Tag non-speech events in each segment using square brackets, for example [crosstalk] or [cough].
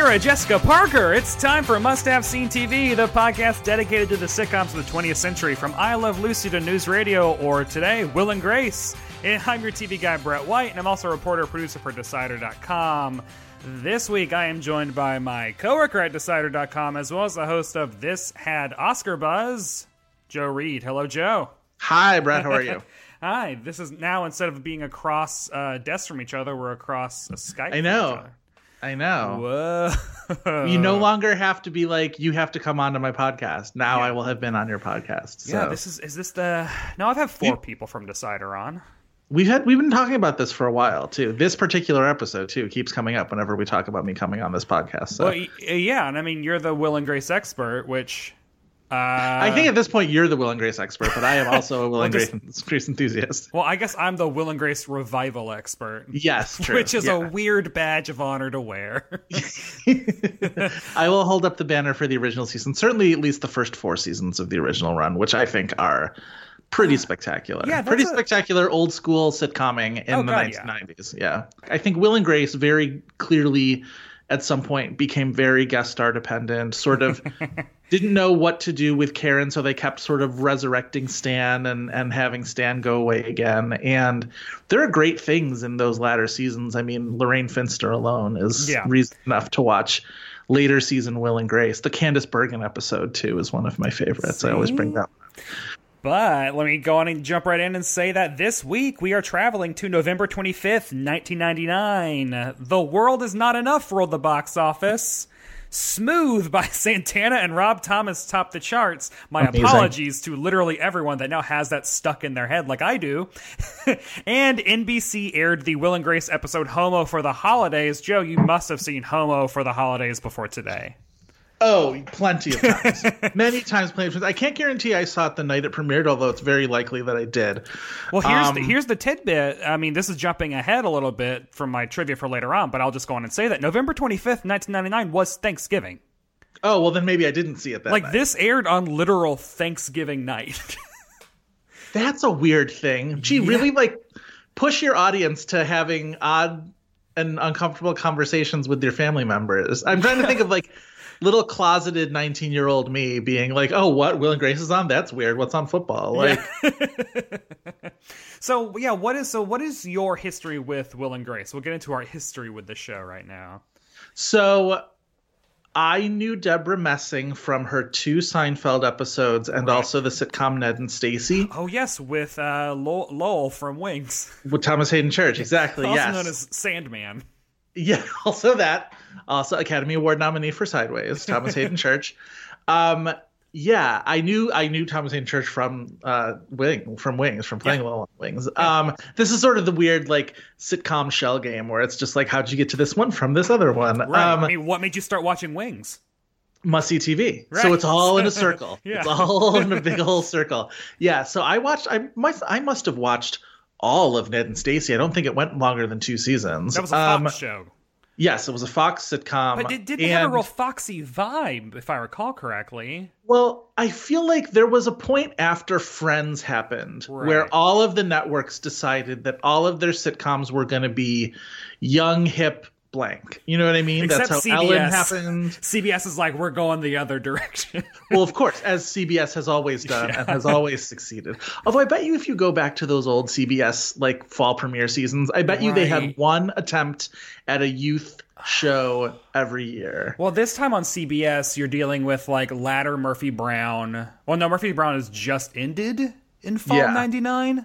Sarah Jessica Parker, it's time for Must Have Seen TV, the podcast dedicated to the sitcoms of the 20th century, from I Love Lucy to News Radio, or today, Will and Grace. And I'm your TV guy, Brett White, and I'm also a reporter producer for Decider.com. This week, I am joined by my coworker at Decider.com, as well as the host of This Had Oscar Buzz, Joe Reed. Hello, Joe. Hi, Brett. How are you? [laughs] Hi. This is now instead of being across uh, desks from each other, we're across a Skype. I know. I know. Whoa. You no longer have to be like, you have to come onto my podcast. Now Yeah. I will have been on your podcast. So. Yeah, this is is this the no? I've had four You- people from Decider on. we've had we've been talking about this for a while too. This particular episode too keeps coming up whenever we talk about me coming on this podcast. So Well, yeah, and I mean you're the Will and Grace expert, which uh, I think at this point you're the Will and Grace expert, but I am also a Will and Grace, [laughs] Grace enthusiast. well, I guess I'm the Will and Grace revival expert, Yes, true. which is Yeah. a weird badge of honor to wear. [laughs] I will hold up the banner for the original season. Certainly, at least the first four seasons of the original run, which I think are pretty spectacular. Yeah, pretty a- spectacular old school sitcomming in Oh, the God, yeah. 1990s. Yeah. I think Will and Grace very clearly at some point became very guest star dependent, sort of [laughs] didn't know what to do with Karen, so they kept sort of resurrecting Stan and, and having Stan go away again. And there are great things in those latter seasons. I mean, Lorraine Finster alone is Yeah. reason enough to watch later season Will and Grace. The Candice Bergen episode too is one of my favorites. I always bring that one. But let me go on and jump right in and say that this week we are traveling to November 25th, 1999. The World is Not Enough rolled the box office. Smooth by [laughs] Santana and Rob Thomas topped the charts. My Amazing. apologies to literally everyone that now has that stuck in their head like I do. [laughs] and NBC aired the Will and Grace episode Homo for the holidays. Joe, you must have seen Homo for the holidays before today. Oh, plenty of times. [laughs] Many times, plenty of times. I can't guarantee I saw it the night it premiered, although it's very likely that I did. Well, here's Um, the, here's the tidbit. I mean, this is jumping ahead a little bit from my trivia for later on, but I'll just go on and say that November 25th, 1999 was Thanksgiving. Oh, well, then maybe I didn't see it that Like night. this aired on literal Thanksgiving night. [laughs] That's a weird thing. Gee, really like push your audience to having odd and uncomfortable conversations with your family members. I'm trying to think of like little closeted 19 year old me being like, oh, what? Will and Grace is on? That's weird. What's on football? Like, [laughs] so, yeah, what is so what is your history with Will and Grace? We'll get into our history with the show right now. so I knew Debra Messing from her two Seinfeld episodes and also the sitcom Ned and Stacey Oh, yes, with uh, Lowell, Lowell from Wings, with Thomas Haden Church. Exactly. [laughs] also yes. known as Sandman. Yeah, [laughs] also that. Also Academy Award nominee for Sideways, Thomas Haden [laughs] Church. Um, yeah, I knew I knew Thomas Haden Church from uh, Wing from Wings from playing Little Wings. Um, this is sort of the weird like sitcom shell game where it's just like how'd you get to this one from this other one? Right. Um, I mean, what made you start watching Wings? must see TV. Right. So it's all in a circle. [laughs] Yeah. It's all in a big whole circle. Yeah. So I watched. I must. I must have watched all of Ned and Stacey. I don't think it went longer than two seasons. That was a Fox Um, show. Yes, it was a Fox sitcom. But it didn't have a real foxy vibe, if I recall correctly. Well, I feel like there was a point after Friends happened Right. where all of the networks decided that all of their sitcoms were going to be young, hip blank. You know what I mean? Except That's how CBS. Ellen happened. CBS is like, we're going the other direction. [laughs] Well, of course, as CBS has always done and has always succeeded. Although I bet you if you go back to those old CBS like fall premiere seasons, I bet you they had one attempt at a youth show every year. well, this time on CBS, you're dealing with like Ladder Murphy Brown. Well, no, Murphy Brown has just ended in fall Yeah. 99.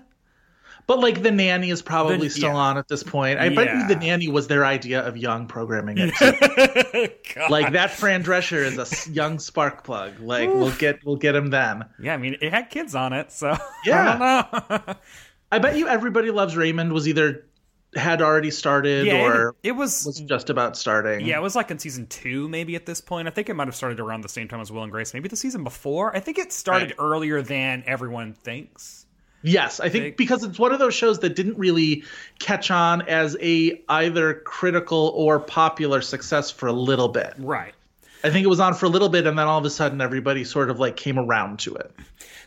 But like the nanny is probably The- still yeah. on at this point. I bet Yeah. you the nanny was their idea of young programming. It [laughs] like that Fran Drescher is a young spark plug. Like we'll get we'll get him then. Yeah, I mean, it had kids on it, so Yeah. [laughs] I don't know. [laughs] I bet you everybody loves Raymond was either had already started yeah, or it, it was. was just about starting. yeah, it was like in season two, maybe at this point. I think it might have started around the same time as Will and Grace. Maybe the season before. I think it started Right. earlier than everyone thinks. Yes, I think because it's one of those shows that didn't really catch on as a either critical or popular success for a little bit. Right. I think it was on for a little bit and then all of a sudden everybody sort of like came around to it.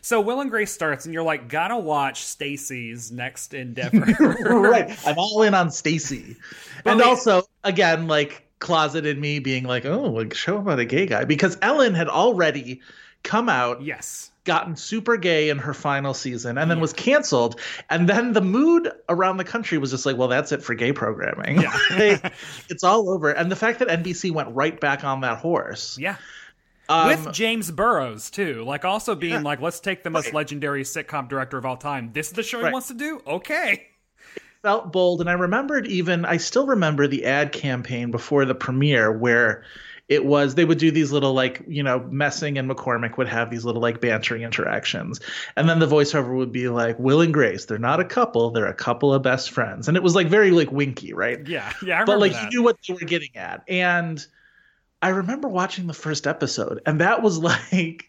So Will and Grace starts, and you're like, gotta watch Stacey's next endeavor. [laughs] right. I'm all in on Stacey. And also, again, like closeted me being like, oh, a show about a gay guy. Because Ellen had already come out, yes. gotten super gay in her final season, and then was canceled. And then the mood around the country was just like, well, that's it for gay programming. Like, [laughs] it's all over. And the fact that NBC went right back on that horse. Yeah. Um, With James Burrows too, like also being like, let's take the most legendary sitcom director of all time. This is the show he Right. wants to do. Okay, felt bold and i remembered even i still remember the ad campaign before the premiere where it was they would do these little like you know messing and mccormack would have these little like bantering interactions and then the voiceover would be like will and grace they're not a couple they're a couple of best friends and it was like very like winky right yeah, yeah. But like that. you knew what they were getting at and i remember watching the first episode and that was [laughs] like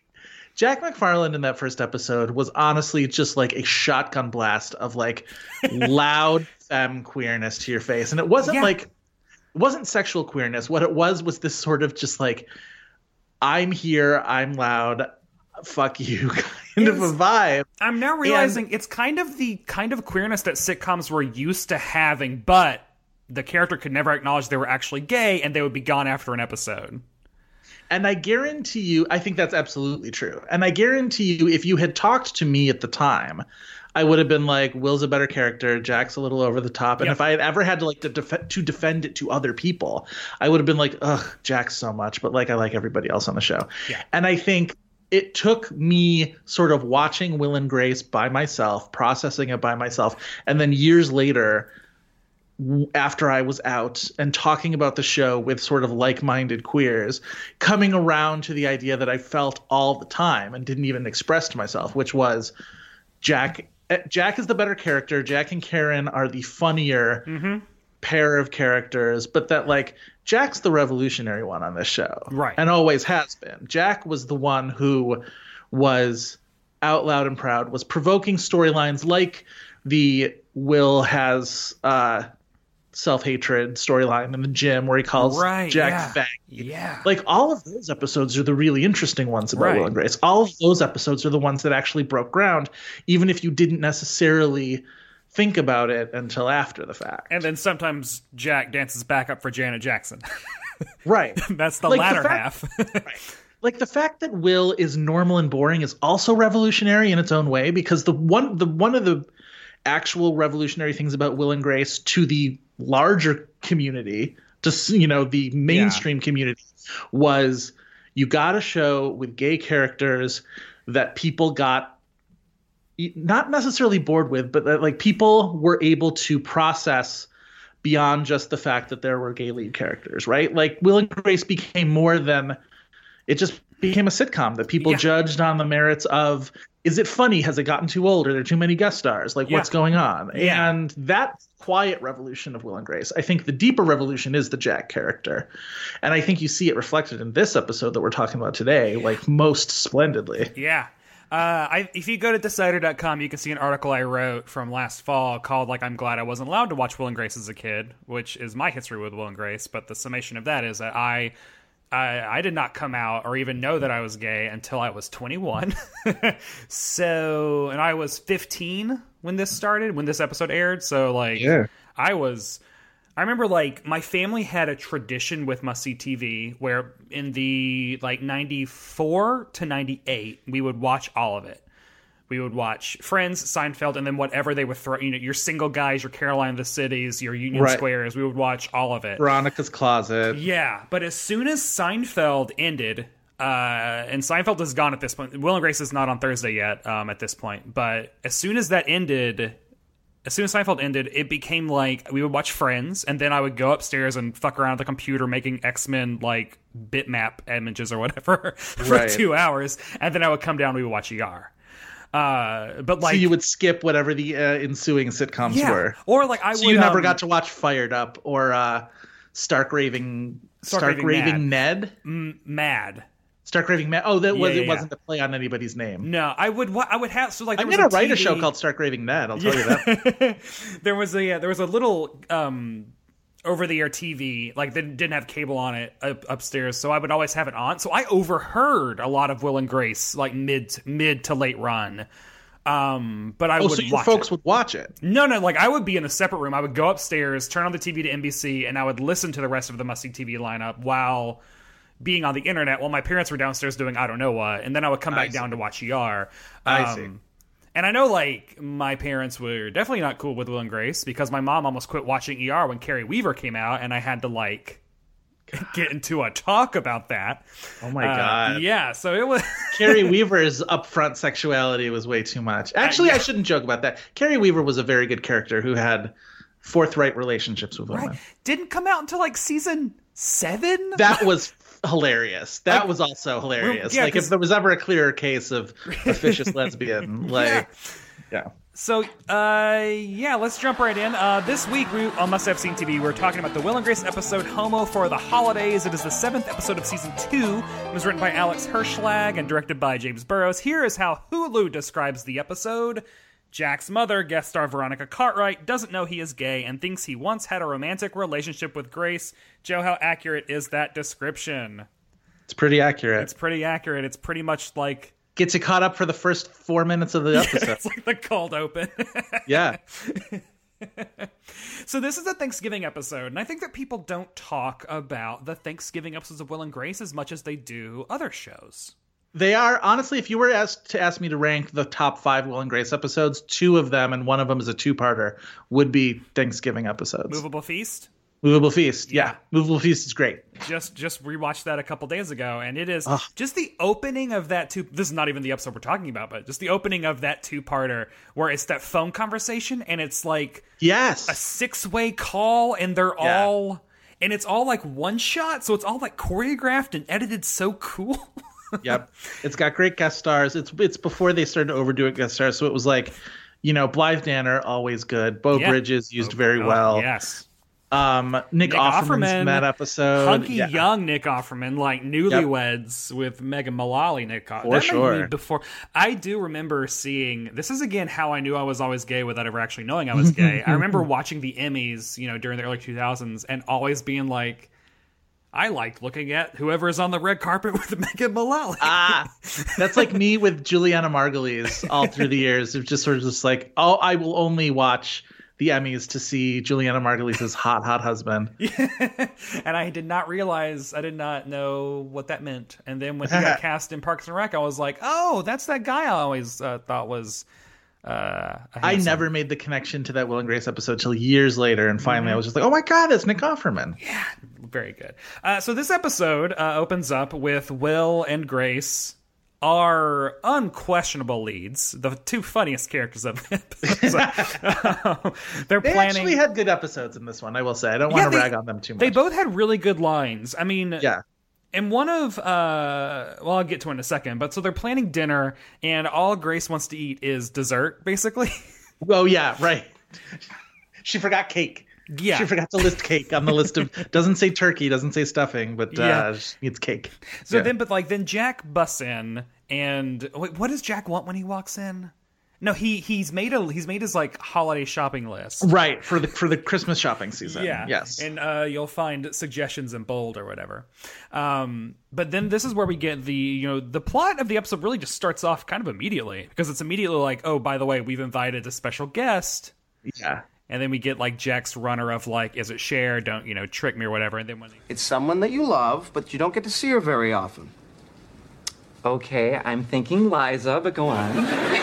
Jack McFarland in that first episode was honestly just like a shotgun blast of like [laughs] loud femme queerness to your face. And it wasn't Yeah. like it wasn't sexual queerness. What it was was this sort of just like I'm here, I'm loud, fuck you [laughs] kind of a vibe. I'm now realizing it's kind of the kind of queerness that sitcoms were used to having, but the character could never acknowledge they were actually gay, and they would be gone after an episode. And I guarantee you, I think that's absolutely true. And I guarantee you, if you had talked to me at the time, I would have been like, Will's a better character, Jack's a little over the top. And Yep. if I had ever had to like to, def- to defend it to other people, I would have been like, ugh, Jack so much, but like I like everybody else on the show. Yeah. And I think it took me sort of watching Will and Grace by myself, processing it by myself, and then years later after I was out and talking about the show with sort of like-minded queers, coming around to the idea that I felt all the time and didn't even express to myself, which was Jack. Eh, Jack is the better character. Jack and Karen are the funnier Mm-hmm. pair of characters, but that like Jack's the revolutionary one on this show, Right. And always has been. Jack was the one who was out loud and proud, was provoking storylines like the Will has uh, self hatred storyline in the gym where he calls Right, Jack yeah. faggy. Yeah. Like all of those episodes are the really interesting ones about Right. Will and Grace. All of those episodes are the ones that actually broke ground, even if you didn't necessarily think about it until after the fact. and then sometimes Jack dances back up for Janet Jackson. [laughs] right. That's the Like, the latter fact- half. [laughs] like the fact that Will is normal and boring is also revolutionary in its own way because the one the one of the actual revolutionary things about Will and Grace to the larger community to you know the mainstream community was you got a show with gay characters that people got not necessarily bored with but that like people were able to process beyond just the fact that there were gay lead characters right? Like Will and Grace became more than it just became a sitcom that people Yeah. judged on the merits of is it funny has it gotten too old are there too many guest stars like Yeah. what's going on Yeah. and that quiet revolution of will and grace i think the deeper revolution is the jack character and i think you see it reflected in this episode that we're talking about today like most splendidly Yeah. Uh, I, if you go to Decider.com, you can see an article I wrote from last fall called "Like I'm Glad I Wasn't Allowed to Watch Will and Grace as a Kid," which is my history with Will and Grace. But the summation of that is that I, I, I did not come out or even know that I was gay until I was 21. [laughs] so, and I was 15 when this started, when this episode aired. So, like, Yeah. I was I remember like my family had a tradition with Must See TV where in the like 94 to 98 we would watch all of it. We would watch Friends, Seinfeld, and then whatever they would throw, you know, your single guys, your Caroline of the Cities, your Union Right. Squares, we would watch all of it. Veronica's Closet. Yeah, but as soon as Seinfeld ended, uh, and Seinfeld is gone at this point. Will and Grace is not on Thursday yet. Um, at this point, but as soon as that ended, as soon as Seinfeld ended, it became like we would watch Friends, and then I would go upstairs and fuck around at the computer making X Men like bitmap images or whatever [laughs] for Right. two hours, and then I would come down. and We would watch ER. Uh, but like so you would skip whatever the uh, ensuing sitcoms yeah, were. or like I So would. you never um, got to watch Fired Up or uh, Stark Raving Stark Stark, Raving Raving, Ned. mad. Stark Raving Ned. Oh, that was Yeah, yeah, it. Wasn't a play on anybody's name. No, I would. I would have. So like, I'm gonna was write a show called Stark Raving Ned. I'll tell you that. [laughs] there was a there was a little um over the air TV like they didn't have cable on it up, upstairs, so I would always have it on. So I overheard a lot of Will and Grace like mid mid to late run. Um, but I Oh, would so your watch folks it. would watch it. No, no, like I would be in a separate room. I would go upstairs, turn on the TV to NBC, and I would listen to the rest of the Must See TV lineup while being on the internet while my parents were downstairs doing I don't know what, and then I would come back down to watch ER. I see. And I know, like, my parents were definitely not cool with Will and Grace because my mom almost quit watching ER when Kerry Weaver came out, and I had to, like, [laughs] get into a talk about that. Oh my Uh, god. Yeah, so it was. [laughs] Kerry Weaver's upfront sexuality was way too much. Actually, I shouldn't joke about that. Kerry Weaver was a very good character who had forthright relationships with women. didn't come out until, like, season seven? That was [laughs] hilarious. That was also hilarious. yeah, like if there was ever a clearer case of [laughs] officious lesbian, like yeah. So, uh, yeah, let's jump right in. Uh, this week we, on Must Have Seen TV, we're talking about the Will and Grace episode Homo for the Holidays. It is the seventh episode of season two. It was written by Alex Herschlag and directed by James Burrows. Here is how Hulu describes the episode. Jack's mother, guest star Veronica Cartwright, doesn't know he is gay and thinks he once had a romantic relationship with Grace. Joe, how accurate is that description? It's pretty accurate. It's pretty accurate. It's pretty much like Gets you caught up for the first four minutes of the [laughs] episode. it's like the cold open. [laughs] yeah. So this is a Thanksgiving episode, and I think that people don't talk about the Thanksgiving episodes of Will and Grace as much as they do other shows. They are honestly, if you were asked to ask me to rank the top five Will and Grace episodes, two of them, and one of them is a two-parter, would be Thanksgiving episodes. Movable Feast. Movable Feast, yeah. Yeah. Movable Feast is great. Just just rewatched that a couple days ago, and it is just the opening of that two. This is not even the episode we're talking about, but just the opening of that two-parter where it's that phone conversation, and it's like Yes. a six-way call, and they're Yeah. all. And it's all like one shot, so it's all like choreographed and edited so cool. [laughs] yep. It's got great guest stars. It's it's before they started overdoing guest stars, so it was like, you know, Blythe Danner always good. Beau Yeah. Bridges used very Oh, well. yes. Um, Nick, Nick Offerman's Offerman, that episode. hunky Yeah. young Nick Offerman, like newlyweds with Megan Mullally. Nick Offerman. For That sure. Before I do remember seeing this is again how I knew I was always gay without ever actually knowing I [laughs] was gay. I remember watching the Emmys, you know, during the early 2000s, and always being like. I liked looking at whoever is on the red carpet [laughs] with Megan Mullally. Ah, [laughs] that's like me with Julianna Margulies all through the years. Of just sort of just like, oh, I will only watch the Emmys to see Julianna Margulies' hot, hot husband. [laughs] and I did not realize, I did not know what that meant. And then when he got cast in Parks and Rec, I was like, oh, that's that guy I always uh, thought was. Uh, a I handsome- never made the connection to that Will and Grace episode till years later, and finally Mm-hmm. I was just like, oh my god, that's Nick Offerman. Yeah, very good. Uh, so this episode uh, opens up with Will and Grace are unquestionable leads, the two funniest characters of the [laughs] episode. [laughs] They're They planning. actually had good episodes in this one. I will say, I don't want Yeah, to they- rag on them too much. they both had really good lines. I mean, yeah. And one of, uh, well, I'll get to it in a second. But so they're planning dinner, and all Grace wants to eat is dessert, basically. [laughs] Oh yeah, right. she forgot cake. Yeah. She forgot to list cake on the list of [laughs] doesn't say turkey, doesn't say stuffing, but uh, Yeah. she needs cake. So Yeah. then, but like, then Jack busts in, and wait, what does Jack want when he walks in? No, he he's made a he's made his like holiday shopping list. right for the for the Christmas shopping season. Yeah. Yes. And uh, you'll find suggestions in bold or whatever. Um, but then this is where we get the, you know, the plot of the episode really just starts off kind of immediately because it's immediately like, oh, by the way, we've invited a special guest. yeah. And then we get like Jack's runner of like, is it Cher? Don't you know, trick me or whatever. And then when It's someone that you love, but you don't get to see her very often. Okay, I'm thinking Liza, but go on. [laughs]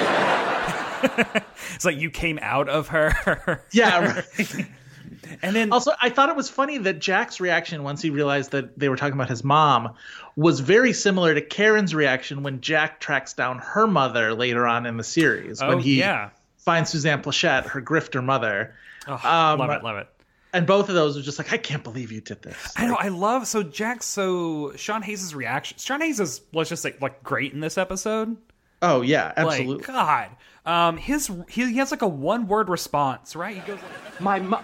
[laughs] it's like you came out of her. Yeah, right. [laughs] and then Also, I thought it was funny that Jack's reaction once he realized that they were talking about his mom was very similar to Karen's reaction when Jack tracks down her mother later on in the series oh when he yeah, finds Suzanne Pleshette, her grifter mother. oh, Um, love it, love it. And both of those are just like, I can't believe you did this. I know. I love so Jack. So Sean Hayes' reaction. Sean Hayes is let's just say like great in this episode. Oh yeah, Like absolutely. God, um, his he, he has like a one word response, right? He goes like, My mo-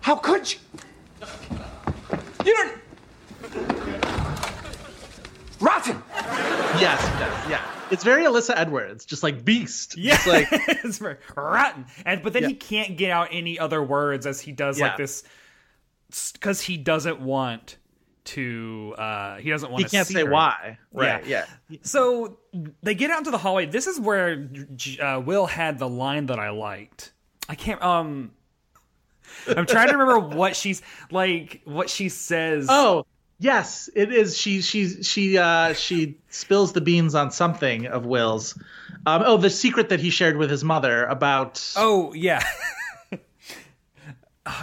How could you? You don't. Rotten. yes, it does. Yeah, it's very Alyssa Edwards, just like beast. Yeah, Just like [laughs] it's very rotten. And but then Yeah. he can't get out any other words as he does Yeah. like this because he doesn't want to. uh He doesn't want he to. can't say her. why. Right? Yeah. Yeah. So they get out into the hallway. This is where uh, Will had the line that I liked. I can't. Um, I'm trying to remember [laughs] what she's like. What she says. Oh yes, it is. She she she uh she spills the beans on something of Will's. Um, oh, the secret that he shared with his mother about Oh yeah.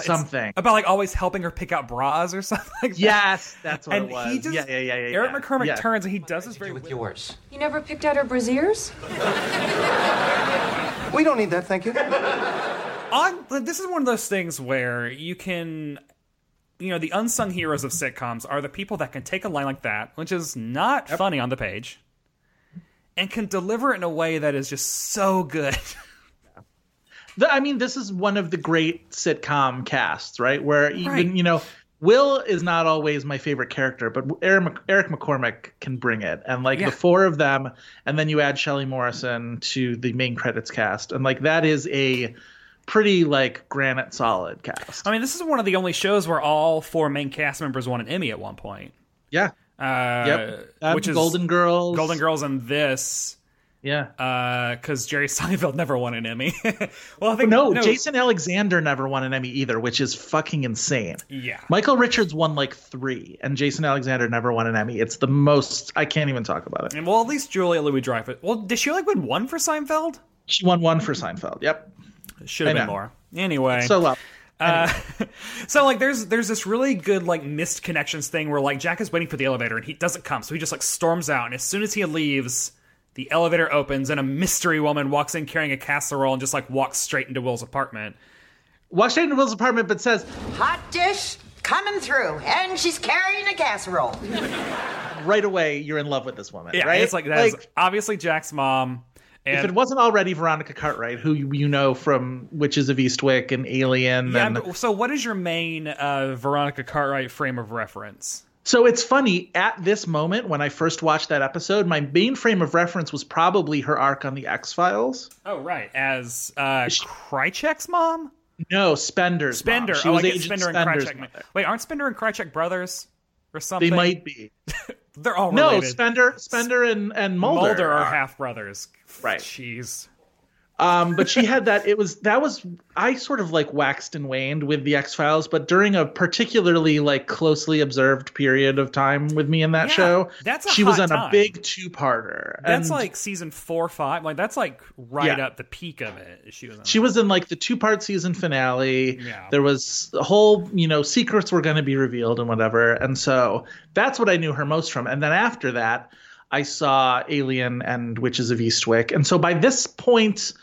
Something. About like always helping her pick out bras or [laughs] something. Like that. Yes, that's what And it was. And he just yeah, yeah, yeah, yeah. Eric yeah. McCormack yeah. turns and he does this very. With yours. You never picked out her brasiers? [laughs] We don't need that, thank you. on this is one of those things where you can you know the unsung heroes of sitcoms are the people that can take a line like that which is not funny on the page and can deliver it in a way that is just so good [laughs] The- I mean, this is one of the great sitcom casts, right? Where even Right. you know, Will is not always my favorite character, but Eric, Mc- Eric McCormack can bring it, and like Yeah. the four of them, and then you add Shelley Morrison to the main credits cast, and like that is a pretty like granite solid cast. i mean this is one of the only shows where all four main cast members won an emmy at one point yeah. uh, Yep. Um, which is Golden Girls. golden girls and this Yeah. because jerry [laughs] seinfeld never won an emmy [laughs] well i think no, Jason Alexander never won an Emmy either, which is fucking insane. yeah Michael Richards won like three, and Jason Alexander never won an Emmy. It's the most. I can't even talk about it. and well at least julia louis dreyfus well did she like win one for seinfeld She won one for Seinfeld. Yep. should have been know. more anyway So well. Uh, [laughs] so like there's there's this really good like missed connections thing where like Jack is waiting for the elevator and he doesn't come so he just like storms out and as soon as he leaves the elevator opens and a mystery woman walks in carrying a casserole and just like walks straight into Will's apartment. Walks straight into Will's apartment, but says Hot dish coming through, and she's carrying a casserole. right away you're in love with this woman. Yeah, right? it's like that's obviously Jack's mom. And if it wasn't already Veronica Cartwright, who you you know from Witches of Eastwick and Alien, yeah, and so what is your main uh, Veronica Cartwright frame of reference? So it's funny at this moment when I first watched that episode, my main frame of reference was probably her arc on the X Files. Oh right, as uh, Krychek's mom. No, Spender's mom. Spender. She oh, was Agent Spender and Krychek. mother. Wait, aren't Spender and Krychek brothers or something? They might be. [laughs] They're all No. Spender, Spender, and and Mulder, Mulder are half brothers. Right. Jeez. Um, but she had that. It was that was I sort of like waxed and waned with the X Files, but during a particularly like closely observed period of time with me in that Yeah, show, that's she was on time. a big two parter. That's like season four, five. Like that's like right Yeah. up the peak of it. She was. She was in like the two part season finale. Yeah. There was a whole, you know, secrets were going to be revealed and whatever. And so that's what I knew her most from. And then after that, I saw Alien and Witches of Eastwick. And so by this point,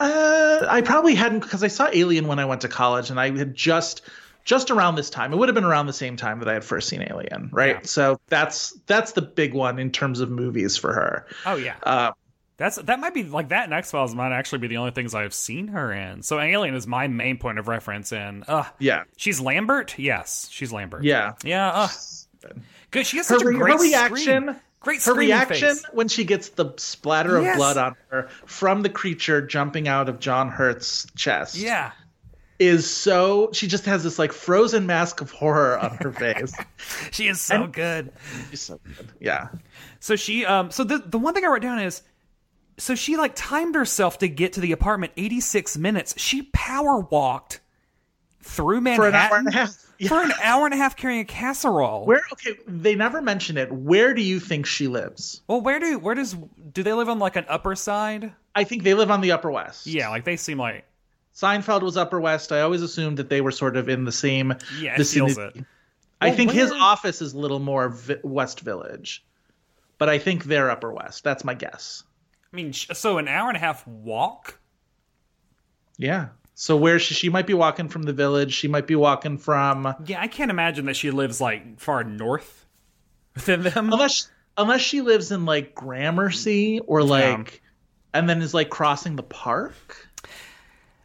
uh, I probably hadn't because I saw Alien when I went to college, and I had just just around this time. It would have been around the same time that I had first seen Alien, right? Yeah. So that's that's the big one in terms of movies for her. oh yeah. Uh, That's that might be like that. And X Files might actually be the only things I've seen her in. So Alien is my main point of reference. And uh, yeah, she's Lambert. Yes, she's Lambert. yeah. Yeah. Uh, good. She has her, such a great reaction scream. Great her reaction face. when she gets the splatter of Yes. blood on her from the creature jumping out of John Hurt's chest Yeah. is so she just has this like frozen mask of horror on her [laughs] face She is so good. She's so good. yeah So she um so the the one thing I wrote down is so she like timed herself to get to the apartment 86 minutes. She power walked through For Manhattan an hour and a half. Yeah. for an hour and a half carrying a casserole. Where okay, they never mention it. Where do you think she lives? well, where do where does do they live on like an upper side? I think they live on the Upper West. Yeah, like they seem like Seinfeld was Upper West. I always assumed that they were sort of in the same yeah, it feels vicinity. it. I Well, think his office is a little more vi- West Village, but I think they're Upper West. That's my guess. I mean, so an hour and a half walk. Yeah. So where she, she might be walking from the village, she might be walking from Yeah, I can't imagine that she lives like far north than them. unless unless she lives in like Gramercy or like and then is like crossing the park.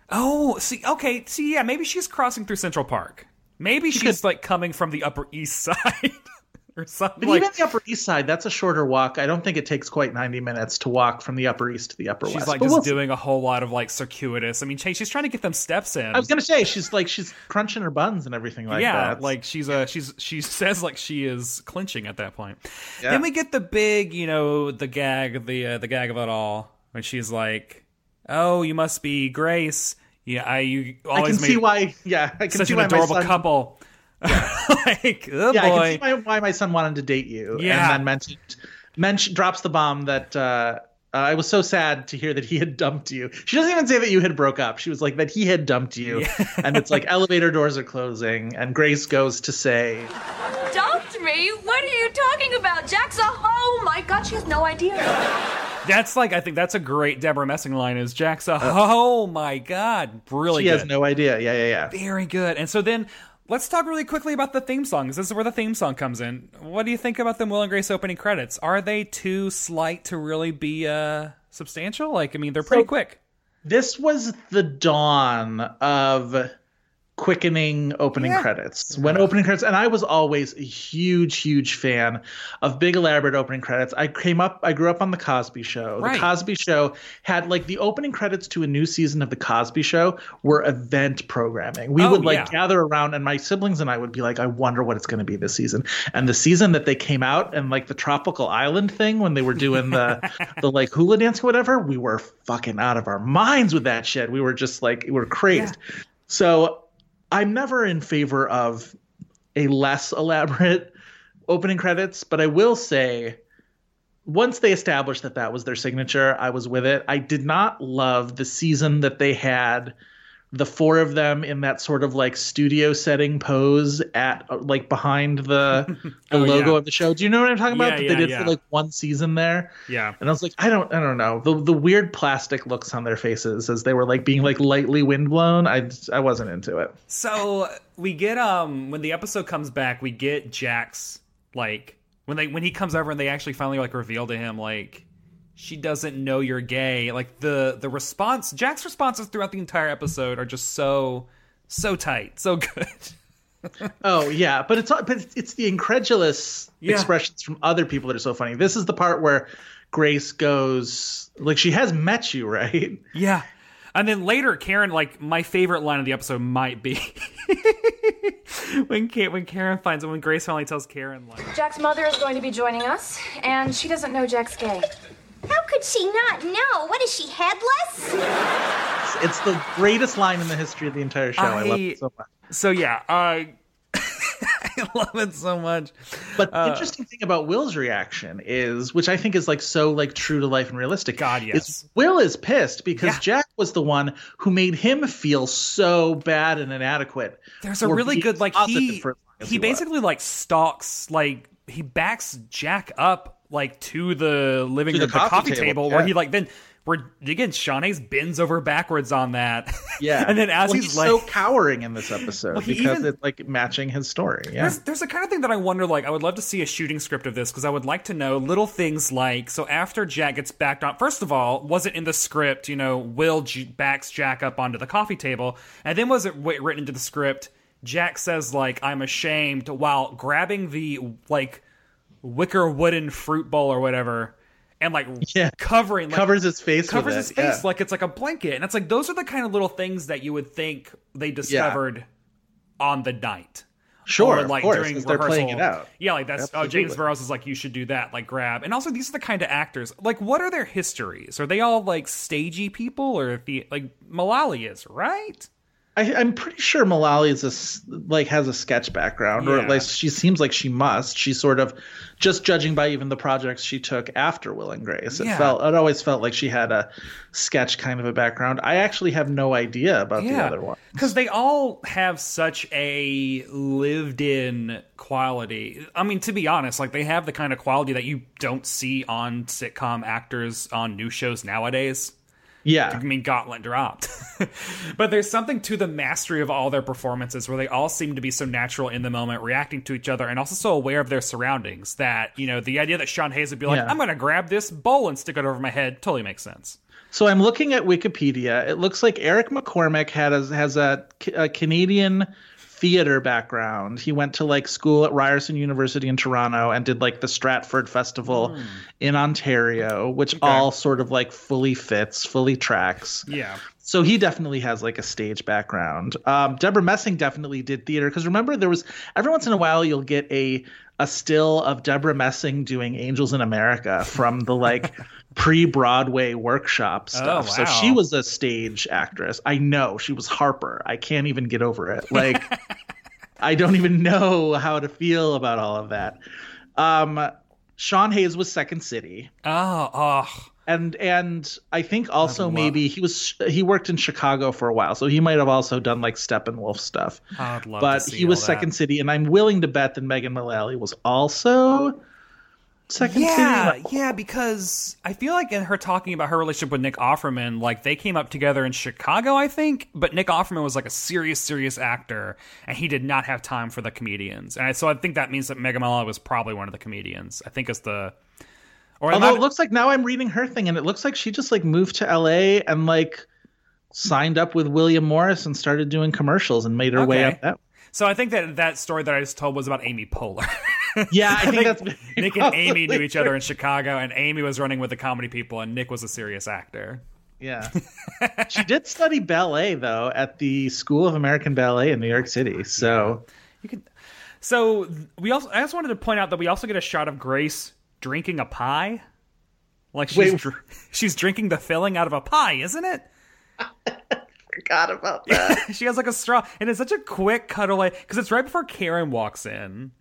Oh, see, okay, see, yeah, maybe she's crossing through Central Park. Maybe she's like coming from the Upper East [laughs] Side or something. But Like even the Upper East Side, that's a shorter walk. I don't think it takes quite 90 minutes to walk from the Upper East to the Upper she's West. She's like But just we'll doing a whole lot of like circuitous. I mean, she- she's trying to get them steps in. I was gonna say she's like she's crunching her buns and everything like yeah, that. like she's uh she's she says like she is clinching at that point. Yeah. Then we get the big, you know, the gag, the uh, the gag of it all when she's like, "Oh, you must be Grace." Yeah, I you I can see why. Yeah, I can such see an adorable my son, [laughs] couple. like, oh Yeah, I can see why, why my son wanted to date you. Yeah. and then mentioned, mention drops the bomb that. uh uh, I was so sad to hear that he had dumped you. She doesn't even say that you had broke up. She was like that he had dumped you, [laughs] and it's like elevator doors are closing, and Grace goes to say, Dumped me? What are you talking about? Jack's a hoe. My God, she has no idea. That's like I think that's a great Debra Messing line. Is Jack's a oh my god, really "She good, has no idea." Yeah, yeah, yeah. very good. And so then let's talk really quickly about the theme songs. This is where the theme song comes in. What do you think about the Will and Grace opening credits? Are they too slight to really be uh substantial? Like I mean, they're pretty So- quick. This was the dawn of quickening opening Yeah. credits. When opening credits, and I was always a huge, huge fan of big elaborate opening credits. I came up, I grew up on the Cosby Show. Right. The Cosby Show had like the opening credits to a new season of the Cosby Show were event programming. We Oh, would like yeah. gather around, and my siblings and I would be like, I wonder what it's going to be this season. And the season that they came out and like the tropical island thing when they were doing the [laughs] the like hula dance or whatever, we were fucking out of our minds with that shit. We were just like we were crazed. So I'm never in favor of a less elaborate [laughs] opening credits, but I will say once they established that that was their signature, I was with it. I did not love the season that they had the four of them in that sort of like studio setting pose at uh, like behind the [laughs] the Oh, logo yeah. of the show. Do you know what I'm talking about? Yeah? That yeah, they did for like one season there. Yeah. And I was like, I don't, I don't know the the weird plastic looks on their faces as they were like being like lightly windblown. I I wasn't into it. So we get um when the episode comes back, we get Jack's like when they when he comes over and they actually finally like reveal to him like she doesn't know you're gay. Like the the response Jack's responses throughout the entire episode are just so so tight, so good. [laughs] Oh yeah, but it's but it's, it's the incredulous Yeah. expressions from other people that are so funny. This is the part where Grace goes like she has met you, right? yeah. And then later, Karen, like my favorite line of the episode might be [laughs] when Ka- when Karen finds it when Grace finally tells Karen like Jack's mother is going to be joining us, and she doesn't know Jack's gay. How could she not know? What is she, headless? It's, [laughs] it's the greatest line in the history of the entire show. I, love it so much. So yeah, I [laughs] I love it so much. But Uh, the interesting thing about Will's reaction is, which I think is like so like true to life and realistic. God, yes. is Will is pissed because Yeah. Jack was the one who made him feel so bad and inadequate. There's a really good like positive he for as long as he was. basically like stalks like he backs Jack up like to the living To the room the coffee coffee, table, table, where he like then where again Sean Hayes bends over backwards on that. [laughs] Yeah, and then as Well, he's, he's like so cowering in this episode Well, because even- it's like matching his story. Yeah, There's, there's the kind of thing that I wonder, like, I would love to see a shooting script of this because I would like to know little things like, so after Jack gets backed on, first of all, was it in the script, you know, Will backs Jack up onto the coffee table, and then was it written into the script, Jack says, like, I'm ashamed while grabbing the, like, wicker wooden fruit bowl or whatever, and, like, Yeah. covering, like, covers his face. covers his it, face yeah. like it's like a blanket, and it's like, those are the kind of little things that you would think they discovered on the night. Sure, or like course, during 'cause they're playing it rehearsal. out. Yeah, like that's oh James Burrows is like you should do that, like grab. And also these are the kind of actors. Like, what are their histories? Are they all like stagey people, or the like Mullally is right? I, I'm pretty sure Mullally is a like has a sketch background, or at least she seems like she must. She's sort of just judging by even the projects she took after Will and Grace. It Yeah. felt it always felt like she had a sketch kind of a background. I actually have no idea about the other one. Because they all have such a lived in quality. I mean, to be honest, like they have the kind of quality that you don't see on sitcom actors on new shows nowadays. Yeah. I mean, Gauntlet dropped. [laughs] but there's something to the mastery of all their performances where they all seem to be so natural in the moment, reacting to each other, and also so aware of their surroundings that, you know, the idea that Sean Hayes would be like, Yeah. I'm going to grab this bowl and stick it over my head totally makes sense. So I'm looking at Wikipedia. It looks like Eric McCormack had a, has a, a Canadian theater background. He went to like school at Ryerson University in Toronto and did like the Stratford Festival hmm. in Ontario, which all sort of like fully fits, fully tracks. Yeah. So he definitely has like a stage background. Um, Debra Messing definitely did theater because remember there was every once in a while you'll get a a still of Debra Messing doing Angels in America from the like [laughs] pre Broadway workshop stuff. So wow. she was a stage actress. I know she was Harper. I can't even get over it. Like [laughs] I don't even know how to feel about all of that. Um, Sean Hayes was Second City Oh, oh. And and I think also maybe he was he worked in Chicago for a while, so he might have also done like Steppenwolf stuff. I'd love but he was Second. City, and I'm willing to bet that Megan Mullally was also Second yeah, City. yeah, because I feel like in her talking about her relationship with Nick Offerman, like they came up together in Chicago, I think, but Nick Offerman was like a serious, serious actor, and he did not have time for the comedians, and I, so I think that means that Megan Mullally was probably one of the comedians. I think it's the. Or Although not- it looks like now I'm reading her thing, and it looks like she just like moved to LA and like signed up with William Morris and started doing commercials and made her way up that. so I think that that story that I just told was about Amy Poehler. [laughs] Yeah, I think that's Nick and Amy knew each other in Chicago, and Amy was running with the comedy people, and Nick was a serious actor. Yeah. [laughs] she did study ballet though at the School of American Ballet in New York City. So You can. So we also. I just wanted to point out that we also get a shot of Grace drinking a pie. Like she's Wait. dr- [laughs] she's drinking the filling out of a pie, isn't it? [laughs] forgot about that. [laughs] she has like a straw, and it's such a quick cutaway because it's right before Karen walks in,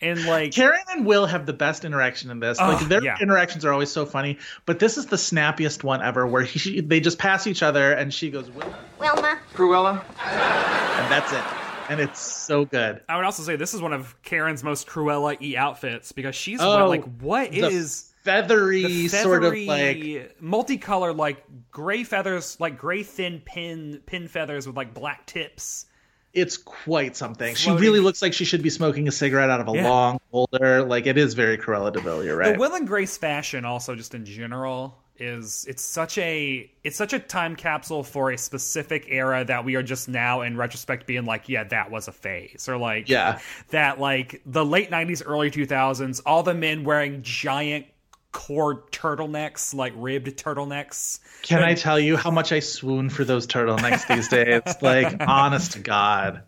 and like Karen and Will have the best interaction in this. like Oh, their yeah. interactions are always so funny, but this is the snappiest one ever where he, they just pass each other and she goes Will Wilma. Cruella? and that's it. And it's so good. I would also say this is one of Karen's most Cruella e outfits because she's Oh, like, what is Feathery, the sort of feathery, like multicolored, like gray feathers, like gray thin pin pin feathers with like black tips. it's quite something. She really looks like she should be smoking a cigarette out of a Yeah. long holder. Like it is very Cruella de Vil, you're right. The Will and Grace fashion, also just in general, is it's such a it's such a time capsule for a specific era that we are just now in retrospect being like, yeah, that was a phase, or like, Yeah. that like the late '90s, early 2000s, all the men wearing giant cord turtlenecks, like ribbed turtlenecks. Can I tell you how much I swoon for those turtlenecks these [laughs] days? Like, honest to God.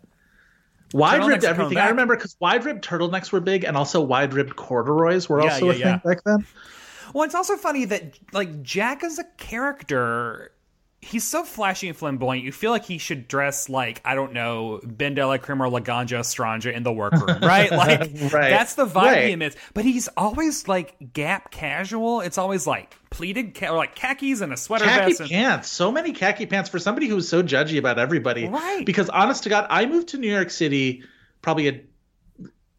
Wide ribbed everything. I remember because wide ribbed turtlenecks were big, and also wide ribbed corduroys were Yeah, also yeah, a thing yeah. back then. Well, it's also funny that like Jack as a character, he's so flashy and flamboyant. You feel like he should dress like I don't know BenDeLaCreme or Laganja Estranja in the workroom, [laughs] right? Like Right. that's the vibe Right. he emits. But he's always like Gap casual. It's always like pleated ca- or like khakis and a sweater Khaki vest. And, pants. So many khaki pants for somebody who's so judgy about everybody. Right. Because honest to God, I moved to New York City probably a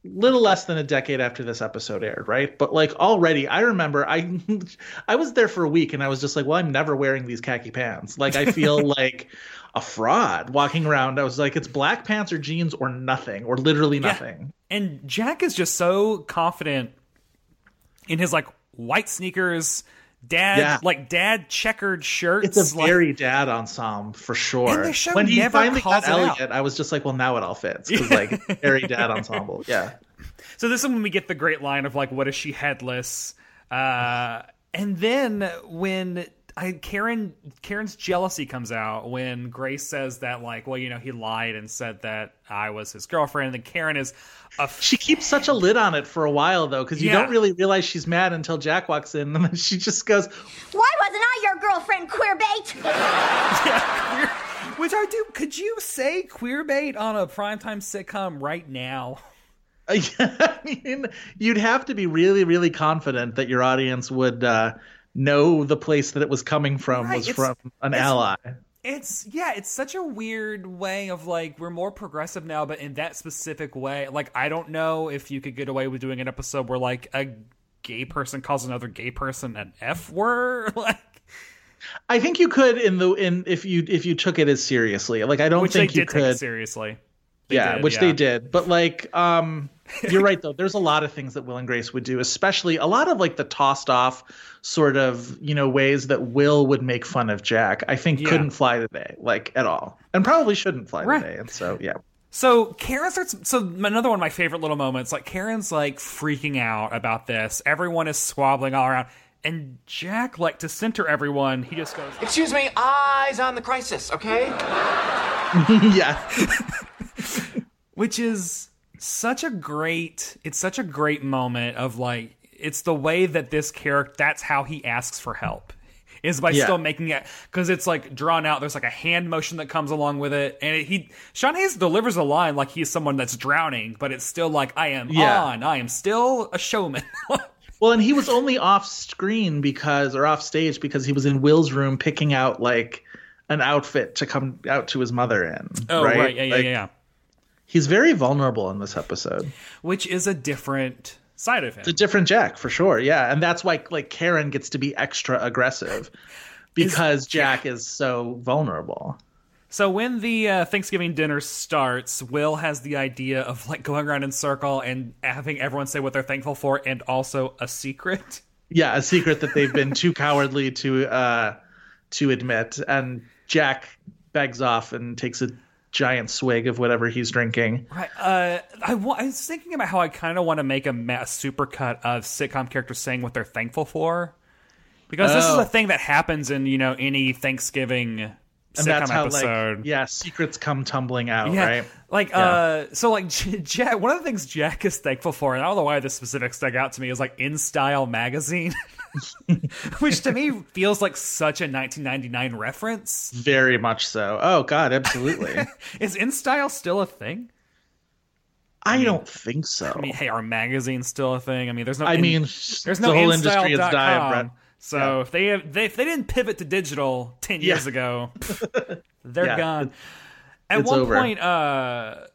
little less than a decade after this episode aired, right? But like already I remember I [laughs] I was there for a week and I was just like, well, I'm never wearing these khaki pants. Like I feel [laughs] like a fraud walking around. I was like, it's black pants or jeans or nothing, or literally nothing. and Jack is just so confident in his like white sneakers. Dad, Yeah. like dad checkered shirts. It's a like- very dad ensemble for sure. And the show when he finally got it out. Elliot, I was just like, well, now it all fits because [laughs] like very dad ensemble. Yeah. So this is when we get the great line of like, "What is she headless?" Uh, and then when I Karen Karen's jealousy comes out when Grace says that like, well, you know, he lied and said that I was his girlfriend, and then Karen is a f- She keeps such a lid on it for a while though, because you Yeah. don't really realize she's mad until Jack walks in, [laughs] and then she just goes, Why wasn't I your girlfriend, [laughs] queer bait? Yeah, which I do. Could you say queer bait on a primetime sitcom right now? [laughs] I mean, you'd have to be really, really confident that your audience would uh, know the place that it was coming from Right, was it's- from an ally. It's yeah, it's such a weird way of like we're more progressive now, but in that specific way. Like I don't know if you could get away with doing an episode where like a gay person calls another gay person an F word. [laughs] Like I think you could in the in if you if you took it as seriously. Like I don't which think you did take it could. seriously. They yeah, did, which yeah. they did. But like, um, you're right though. There's a lot of things that Will and Grace would do, especially a lot of like the tossed off sort of you know ways that Will would make fun of Jack. I think Yeah. couldn't fly today, like at all, and probably shouldn't fly Right. today. And so yeah. So Karen starts. So another one of my favorite little moments. Like Karen's like freaking out about this. Everyone is squabbling all around, and Jack, like to center everyone, he just goes, Excuse me, eyes on the crisis, okay? [laughs] yeah. [laughs] which is such a great it's such a great moment of like it's the way that this character that's how he asks for help is by Yeah. still making it because it's like drawn out there's like a hand motion that comes along with it and it, he sean hayes delivers a line like he's someone that's drowning but it's still like i am Yeah. on i am still a showman [laughs] Well, and he was only off screen because, or off stage because he was in Will's room picking out like an outfit to come out to his mother in. oh right, right, yeah yeah Like, yeah yeah He's very vulnerable in this episode. which is a different side of him It's a different Jack for sure. Yeah, and that's why like Karen gets to be extra aggressive [laughs] because Jack is so vulnerable. So when the uh, Thanksgiving dinner starts, Will has the idea of like going around in circle and having everyone say what they're thankful for, and also a secret. Yeah, a secret that they've been too [laughs] cowardly to uh to admit. And Jack begs off and takes a giant swig of whatever he's drinking. Right. Uh, I, was thinking about how I kind of want to make a, ma- a supercut of sitcom characters saying what they're thankful for, because this is Oh. a thing that happens in you know any Thanksgiving And sitcom that's how episode. like yeah, secrets come tumbling out, Yeah, right? like Yeah. uh, so like [laughs] Jack. One of the things Jack is thankful for, and I don't know why this specific stuck out to me, is like In Style magazine, [laughs] [laughs] which to me feels like such a 1999 reference. Very much so. Oh god, absolutely. [laughs] Is In Style still a thing? I don't think so. I mean, hey, are magazines still a thing? I mean, there's no. I in- mean, there's the no whole industry has dying. So Yeah. if they, have, they if they didn't pivot to digital ten years Yeah. ago, [laughs] they're Yeah, gone. At it's one over. point, uh,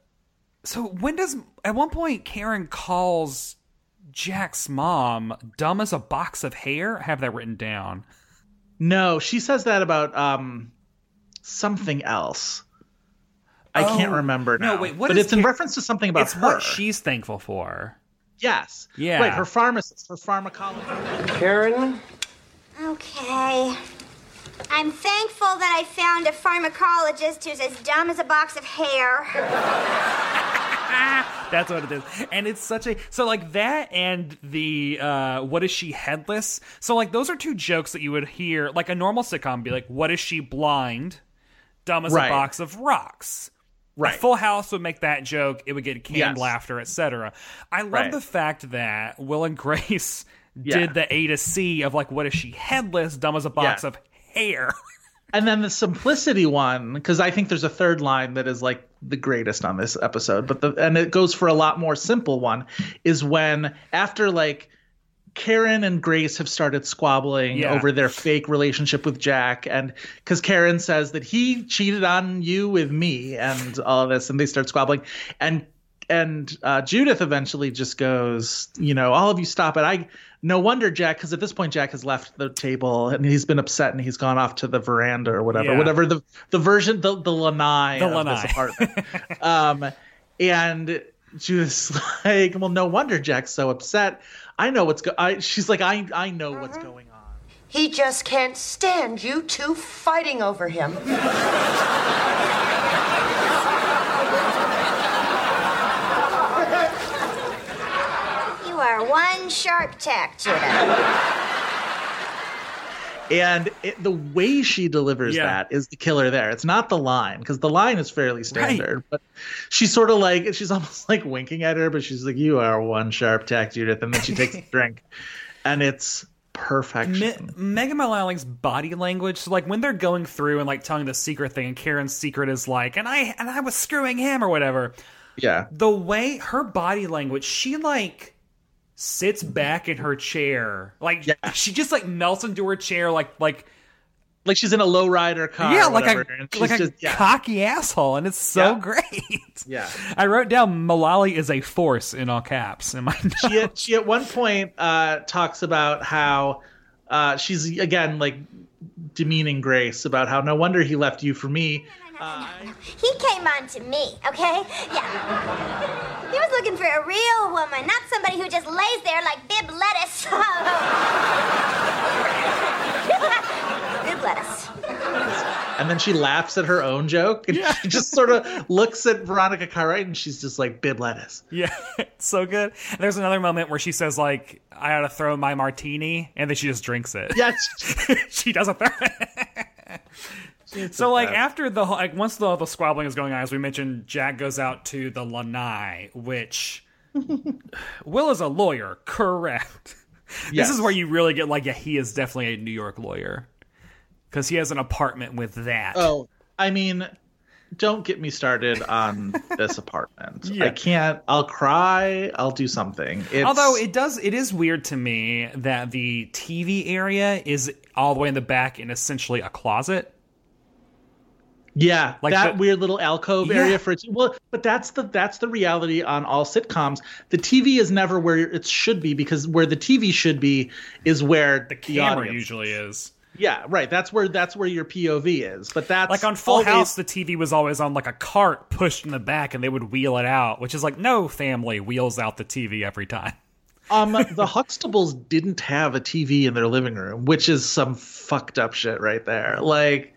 so when does at one point Karen calls Jack's mom dumb as a box of hair? I have that written down. No, she says that about um something else. I can't Oh, remember no, wait, what but is it's in reference to something about it's her. what she's thankful for. yes. Yeah. Right, her pharmacist, her pharmacologist. Karen? Okay. I'm thankful that I found a pharmacologist who's as dumb as a box of hair. [laughs] [laughs] That's what it is. And it's such a so like that and the uh what is she headless? So like those are two jokes that you would hear like a normal sitcom be like, What is she blind? Dumb as Right. a box of rocks. Right. A Full House would make that joke. It would get canned Yes. laughter, etc. I love Right. the fact that Will and Grace [laughs] Yeah. did the A to C of like, what is she headless? Dumb as a box Yeah. of hair. [laughs] And then the simplicity one, because I think there's a third line that is like the greatest on this episode, but the and it goes for a lot more simple one, is when after like Karen and Grace have started squabbling Yeah. over their fake relationship with Jack, and because Karen says that he cheated on you with me and all of this, and they start squabbling, and and uh, Judith eventually just goes, you know, all of you stop it. I no wonder Jack, because at this point Jack has left the table and he's been upset and he's gone off to the veranda or whatever, Yeah. whatever the the version the the lanai The of lanai. this apartment. [laughs] um, and Judith's [laughs] like, well, no wonder Jack's so upset. I know what's go. I, she's like, I I know what's going on. He just can't stand you two fighting over him. [laughs] You are one sharp tack, Judith. And it, the way she delivers Yeah. that is the killer there. It's not the line because the line is fairly standard, but she's sort of like she's almost like winking at her, but she's like, "You are one sharp tack, Judith," and then she takes a [laughs] drink, and it's perfection. Me- Megan Mullally's body language, so like when they're going through and like telling the secret thing, and Karen's secret is like, and I and I was screwing him or whatever. yeah, The way her body language, she like sits back in her chair, like Yeah. she just like melts into her chair, like like like she's in a lowrider car. yeah, like whatever, a like a just, yeah, cocky asshole, and it's so Yeah. great. yeah. I wrote down Mullally is a force in all caps in my [laughs] notes. she at, she at one point uh, talks about how uh, she's again like demeaning Grace about how no wonder he left you for me. Uh, He came on to me, okay? Yeah. He was looking for a real woman, not somebody who just lays there like Bib Lettuce. [laughs] Bib Lettuce. and then she laughs at her own joke, and she just sort of looks at Veronica Cartwright, and she's just like Bib lettuce. Yeah, it's [laughs] so good. There's another moment where she says like, "I ought to throw my martini," and then she just drinks it. Yes, [laughs] she doesn't throw it. So like after the like once the the squabbling is going on, as we mentioned, Jack goes out to the lanai, which [laughs] Will is a lawyer, correct? Yes. This is where you really get like, yeah, he is definitely a New York lawyer because he has an apartment with that. Oh, I mean, don't get me started on [laughs] this apartment. Yeah. I can't. I'll cry. I'll do something. It's, Although it does, it is weird to me that the TV area is all the way in the back in essentially a closet. Yeah, Like that the- weird little alcove Yeah. area for it. Well, but that's the that's the reality on all sitcoms. The TV is never where it should be because where the TV should be is where the, Camera usually is. Yeah, right. That's where that's where your POV is. But that's Like on Full always- House, the TV was always on like a cart pushed in the back, and they would wheel it out, which is like no family wheels out the TV every time. um, [laughs] the Huxtables didn't have a TV in their living room, which is some fucked up shit right there. Like,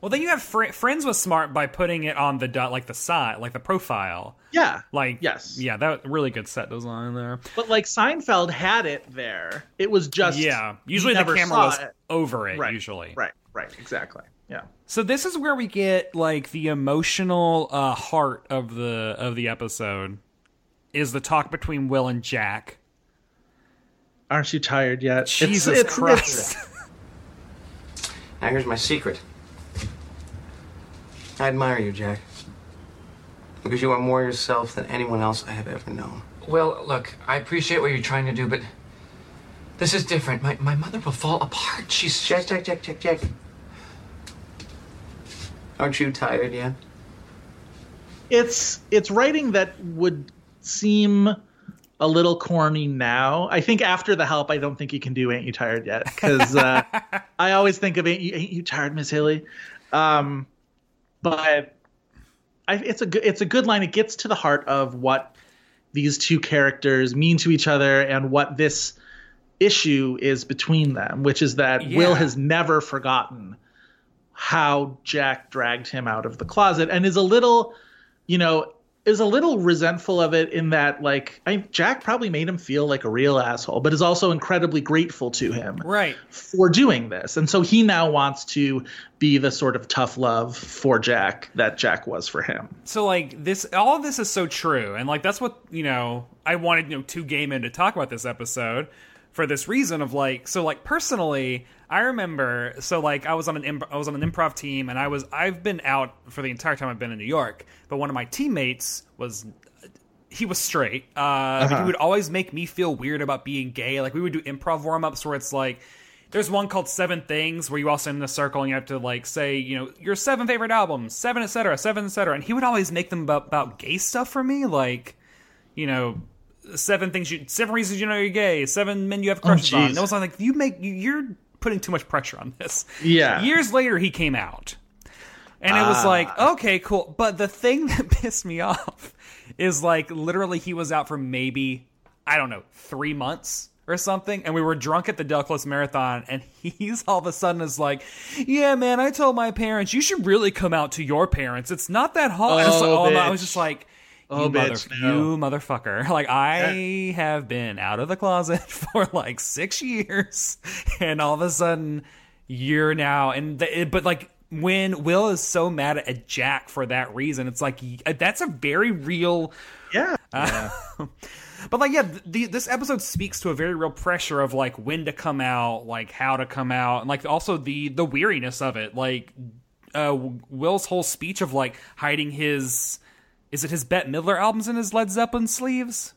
Well, then you have Fr- Friends was smart by putting it on the dot, like the side, like the profile. yeah, Like Yes. yeah, that really good set design there. but like Seinfeld had it there. It was just Yeah, usually the camera was it. over it. right, Usually, right, right, exactly. Yeah. So this is where we get like the emotional uh, heart of the of the episode is the talk between Will and Jack. Aren't you tired yet? It's- Jesus it's- Christ. Now here's my secret. I admire you, Jack. Because you are more yourself than anyone else I have ever known. Well, look, I appreciate what you're trying to do, but this is different. My, my mother will fall apart. She's Jack, Jack, Jack, Jack, Jack. Aren't you tired yet? it's it's writing that would seem a little corny now. I think after the help, I don't think you can do "Ain't You Tired Yet" because uh, [laughs] I always think of "Ain't You, Ain't you Tired, Miss Hilly," um, but I, it's a good it's a good line. It gets to the heart of what these two characters mean to each other and what this issue is between them, which is that Will has never forgotten how Jack dragged him out of the closet and is a little, you know, is a little resentful of it in that like I, Jack probably made him feel like a real asshole, but is also incredibly grateful to him Right. for doing this. And so he now wants to be the sort of tough love for Jack that Jack was for him. So like this, all of this is so true, and like that's what you know. I wanted you know two gay men to talk about this episode for this reason of like so like personally. I remember so like I was on an imp- I was on an improv team and I was I've been out for the entire time I've been in New York, but one of my teammates was he was straight. Uh, but he would always make me feel weird about being gay. Like we would do improv warm ups where it's like, there's one called Seven Things where you all sit in a circle and you have to like say, you know, your seven favorite albums, seven, etc., seven, etc. And he would always make them about, about gay stuff for me, like, you know, seven things you, seven reasons you know you're gay, seven men you have oh, crushes on. jeez. And it was like, you make, you, you're putting too much pressure on this. Yeah. Years later, he came out. And it was ah. like, okay, cool. But the thing [laughs] that pissed me off is like literally he was out for maybe, I don't know, three months or something. And we were drunk at the Close Marathon. And [laughs] he's all of a sudden is like, yeah, man, I told my parents, you should really come out to your parents. It's not that hard. [laughs] So- Oh, um, I was just like, Oh, you, bitch, motherf- no. you motherfucker. [laughs] Like, I eh. have been out of the closet [laughs] for like six years, [laughs] and all of a sudden, you're now. And the, it- But, like, when Will is so mad at Jack for that reason, it's like, eh, that's a very real. Yeah. Uh, but like, yeah, the, this episode speaks to a very real pressure of like when to come out, like how to come out, and like also the the weariness of it. Like uh, Will's whole speech of like hiding his, is it his Bette Midler albums in his Led Zeppelin sleeves?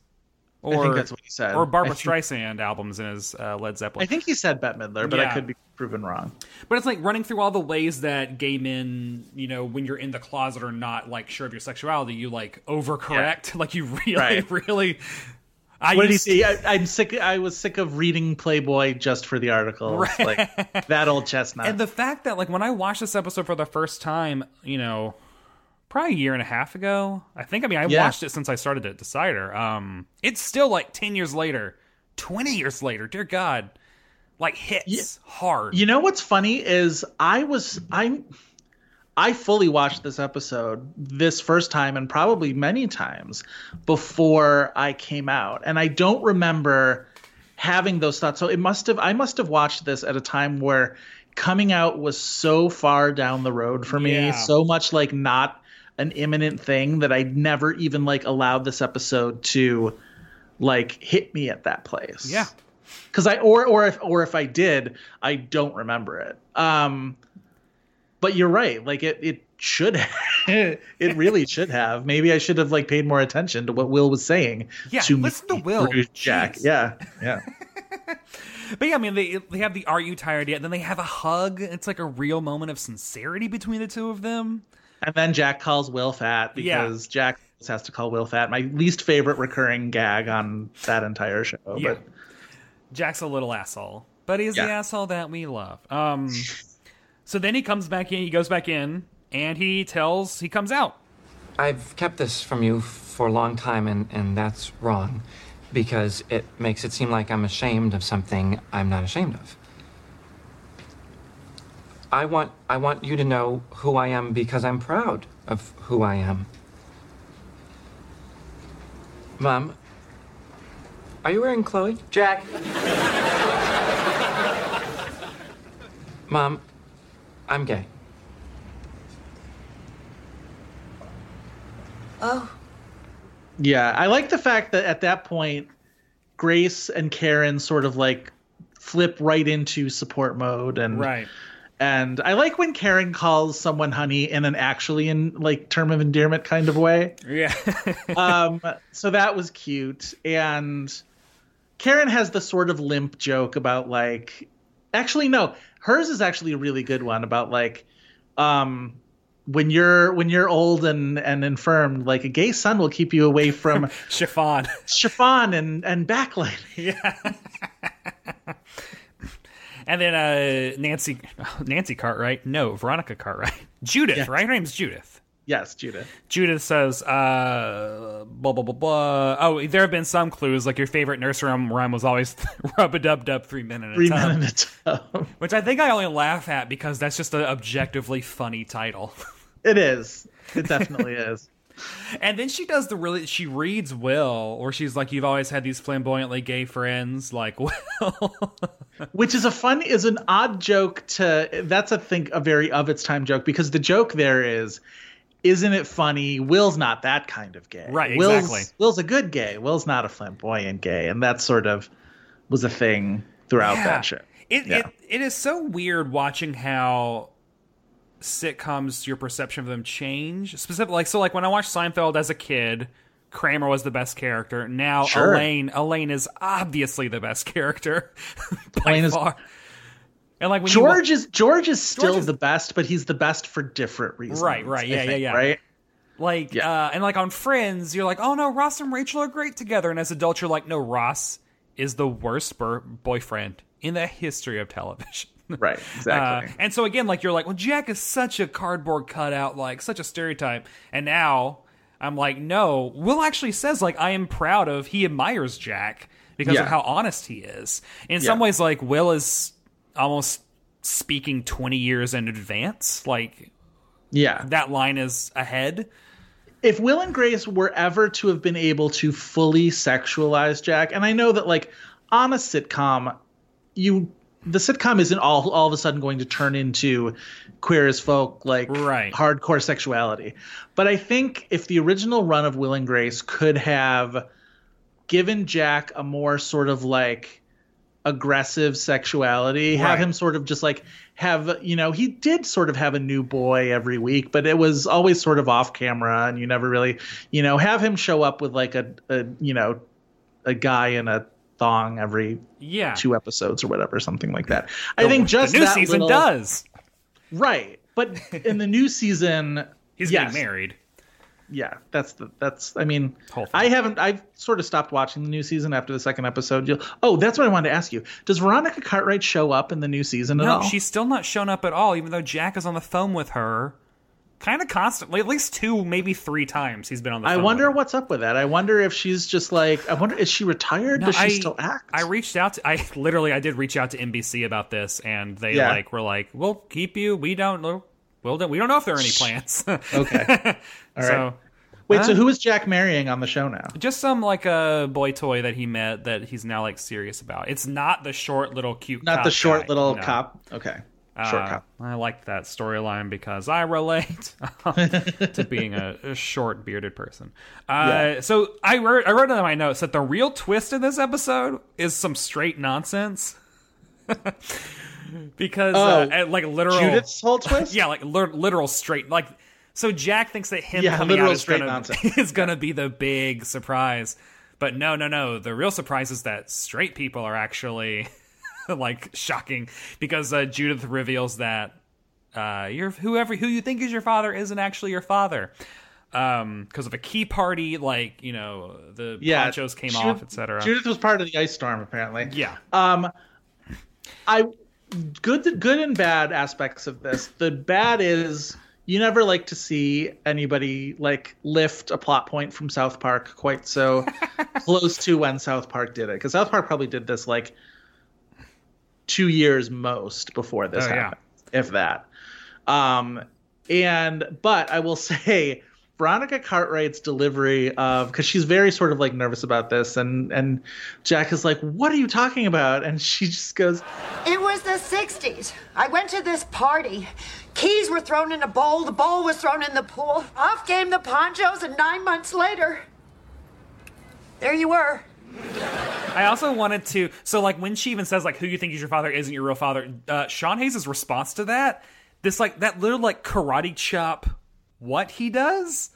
Or, think that's what he said. Or Barbara think- Streisand albums in his uh, Led Zeppelin. I think he said Bette Midler, but Yeah. I could be proven wrong. But it's like running through all the ways that gay men, you know, when you're in the closet or not like sure of your sexuality, you like overcorrect. [laughs] Like you really, Right. really. I what did he say? I, I'm sick. I was sick of reading Playboy just for the articles. Like that old chestnut. And the fact that, like, when I watched this episode for the first time, you know, probably a year and a half ago, I think, I mean, I Yeah. watched it since I started at Decider. Um, it's still like 10 years later, 20 years later, dear God, like hits hard. You know what's funny is I was I'm I fully watched this episode this first time and probably many times before I came out. And I don't remember having those thoughts. So it must have I must have watched this at a time where coming out was so far down the road for me, Yeah. so much like not an imminent thing that I never even like allowed this episode to like hit me at that place Yeah. because I or or if or if I did, I don't remember it. Um, but you're right. Like it it should [laughs] it really should have. Maybe I should have like paid more attention to what Will was saying. Yeah, to listen to Will. Jack. Jeez. Yeah, yeah. [laughs] But yeah, I mean, they they have the "Are you tired yet?" Then they have a hug. It's like a real moment of sincerity between the two of them. And then Jack calls Will fat Yeah. because Jack has to call Will fat. My least favorite recurring gag on that entire show. Yeah. But Jack's a little asshole, but he's the asshole that we love. Um, so then he comes back in. He goes back in, and he tells. He comes out. I've kept this from you for a long time, and, and that's wrong because it makes it seem like I'm ashamed of something I'm not ashamed of. I want I want you to know who I am because I'm proud of who I am. Mom, are you wearing Chloe? Jack, Mom, I'm gay. Oh, Yeah, I like the fact that at that point, Grace and Karen sort of like flip right into support mode, and Right. And I like when Karen calls someone honey in an actually in like term of endearment kind of way. Yeah. [laughs] um, so that was cute, and Karen has the sort of limp joke about like, actually no, hers is actually a really good one about like, um, when you're when you're old and and infirm, like a gay son will keep you away from [laughs] Chiffon. chiffon and and backlighting. [laughs] And then uh, Nancy [laughs] Nancy Cartwright. No, Veronica Cartwright. [laughs] Judith, Yeah. right? Her name's Judith. Yes, Judith. Judith says, uh, blah, blah, blah, blah. Oh, there have been some clues. Like your favorite nursery rhyme was always [laughs] rub a dub dub three men in a Three tub. men in a tub. Which I think I only laugh at because that's just an objectively funny title. It is. It definitely is. And then she does the really, she reads Will, where she's like, You've always had these flamboyantly gay friends. Like, [laughs] Will. which is a fun is an odd joke to that's a think a very of its time joke because the joke there is isn't it funny will's not that kind of gay Right, will's, exactly. will's a good gay will's not a flamboyant gay and that sort of was a thing throughout Yeah. that show It, Yeah. it it is so weird watching how sitcoms your perception of them change. Specifically, like so, like when I watched Seinfeld as a kid, Kramer was the best character. Now Sure. Elaine Elaine is obviously the best [laughs] character by Elaine is- far. And like when you george is george is still George is- the best but he's the best for different reasons Right, right, yeah, yeah, think, yeah. right like uh, and like on Friends, you're like, oh no, Ross and Rachel are great together. And as adults, you're like, no, Ross is the worst bur- boyfriend in the history of television. [laughs] right exactly Uh, and so again, like you're like, well, Jack is such a cardboard cutout, like such a stereotype. And now I'm like, no. Will actually says like I am proud of. He admires Jack because Yeah. of how honest he is. In some ways, like Will is almost speaking 20 years in advance. Like yeah that line is ahead. if Will and Grace were ever to have been able to fully sexualize Jack, and I know that like on a sitcom, you the sitcom isn't all all of a sudden going to turn into queer as folk like Right. hardcore sexuality. But I think if the original run of Will and Grace could have given Jack a more sort of like aggressive sexuality, have him sort of just like have you know he did sort of have a new boy every week, but it was always sort of off camera, and you never really you know have him show up with like a, a you know a guy in a thong every Yeah. two episodes or whatever, something like that. I think just the new that season little- does. right, but in the new season, [laughs] He's yes, getting married. yeah, that's the that's. I mean, I haven't. I've sort of stopped watching the new season after the second episode. You'll, oh, that's what I wanted to ask you. Does Veronica Cartwright show up in the new season at No, all? she's still not shown up at all, even though Jack is on the phone with her kind of constantly. At least two, maybe three times he's been on the I wonder what's up with that. I wonder if she's just like. I wonder is she retired? No, Does she I, still act? I reached out to I literally I did reach out to NBC about this and they Yeah. like were like, "We'll keep you. We don't know. We'll we don't know if there are any plans." [laughs] okay. [laughs] All right. So Wait. So uh, who is Jack marrying on the show now? just some like a boy toy that he met that he's now like serious about. It's not the short little cute Not the short guy, little no. cop. Okay. Uh. I liked that storyline because I relate [laughs] to being a, a short bearded person. Uh, Yeah. So I wrote I wrote in my notes that the real twist in this episode is some straight nonsense. [laughs] because Oh, uh, like literal Judith's whole [laughs] twist. yeah, like lit- literal straight. Like, so Jack thinks that him Yeah, coming out is straight gonna, nonsense. is gonna be the big surprise. But no, no, no. The real surprise is that straight people are actually [laughs] like shocking because uh, Judith reveals that uh, your whoever who you think is your father isn't actually your father. Um, because of a key party, like you know, the Yeah. ponchos came Judith- off, etc. Judith was part of the ice storm, apparently. Yeah. Um, I good good and bad aspects of this. The bad is you never like to see anybody like lift a plot point from South Park quite so [laughs] close to when South Park did it because South Park probably did this like two years most before this Oh, yeah. happened, if that. Um, and but I will [laughs] say. Veronica Cartwright's delivery of because she's very sort of like nervous about this and and Jack is like what are you talking about and she just goes It was the 60s. I went to this party. Keys were thrown in a bowl, the bowl was thrown in the pool. Off came the ponchos, and nine months later, there you were. [laughs] I also wanted to. So, like, when she even says, like, who you think is your father isn't your real father, uh, Sean Hayes' response to that, this, like, that little, like, karate chop, what he does?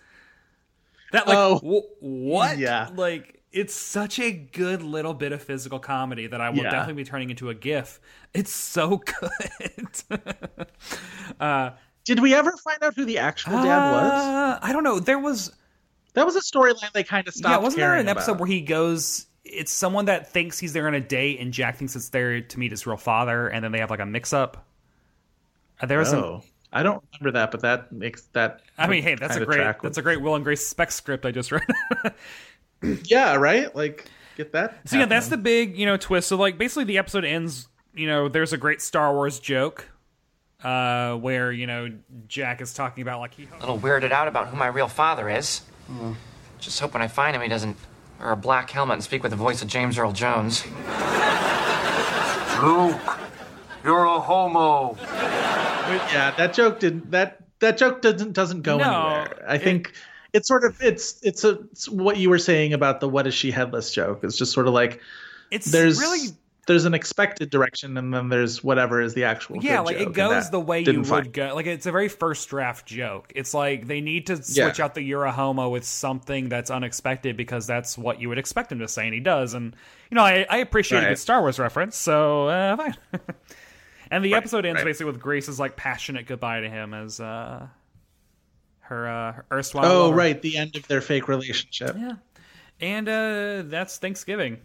That, like, Oh. wh- what? Yeah. Like, it's such a good little bit of physical comedy that I will Yeah. definitely be turning into a GIF. It's so [laughs] good. [laughs] uh, Did we ever find out who the actual dad was? uh, I don't know. There was. That was a storyline they kind of stopped. Yeah, wasn't there an episode about. where he goes? It's someone that thinks he's there on a date, and Jack thinks it's there to meet his real father, and then they have like a mix-up. Uh, There was Oh, I don't remember that, but that makes that. I mean, hey, that's a great track with- that's a great Will and Grace spec script I just read. [laughs] yeah, right. Like get that. so yeah, that's the big you know twist. So like basically the episode ends. You know, there's a great Star Wars joke uh, where you know Jack is talking about like he. A little weirded out about who my real father is. Just hope when I find him, he doesn't wear a black helmet and speak with the voice of James Earl Jones. Luke, you're a homo. Yeah, that joke didn't. That that joke doesn't doesn't go No, anywhere. I it- think it's sort of it's it's a it's what you were saying about the what is she headless joke. It's just sort of like It's there's really there's an expected direction and then there's whatever is the actual. yeah like it goes the way you would find- go like it's a very first draft joke it's like they need to switch Yeah. out the you're homo with something that's unexpected because that's what you would expect him to say and he does and you know i, I appreciate a good star wars reference so uh, fine [laughs] and the Right, episode ends right. basically with grace's like passionate goodbye to him as uh her uh her erstwhile Oh lover. right, the end of their fake relationship. yeah and uh that's thanksgiving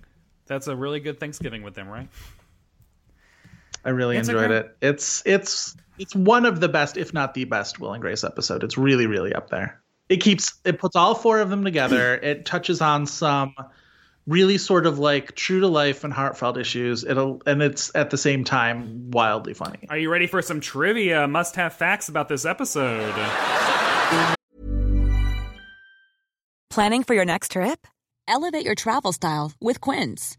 that's a really good thanksgiving with them right I really It's enjoyed great- it. It's it's it's one of the best, if not the best, Will and Grace episode. It's really really up there. It keeps it puts all four of them together. [laughs] it touches on some really sort of like true to life and heartfelt issues. It'll and it's at the same time wildly funny. are you ready for some trivia must have facts about this episode Planning for your next trip? Elevate your travel style with Quince.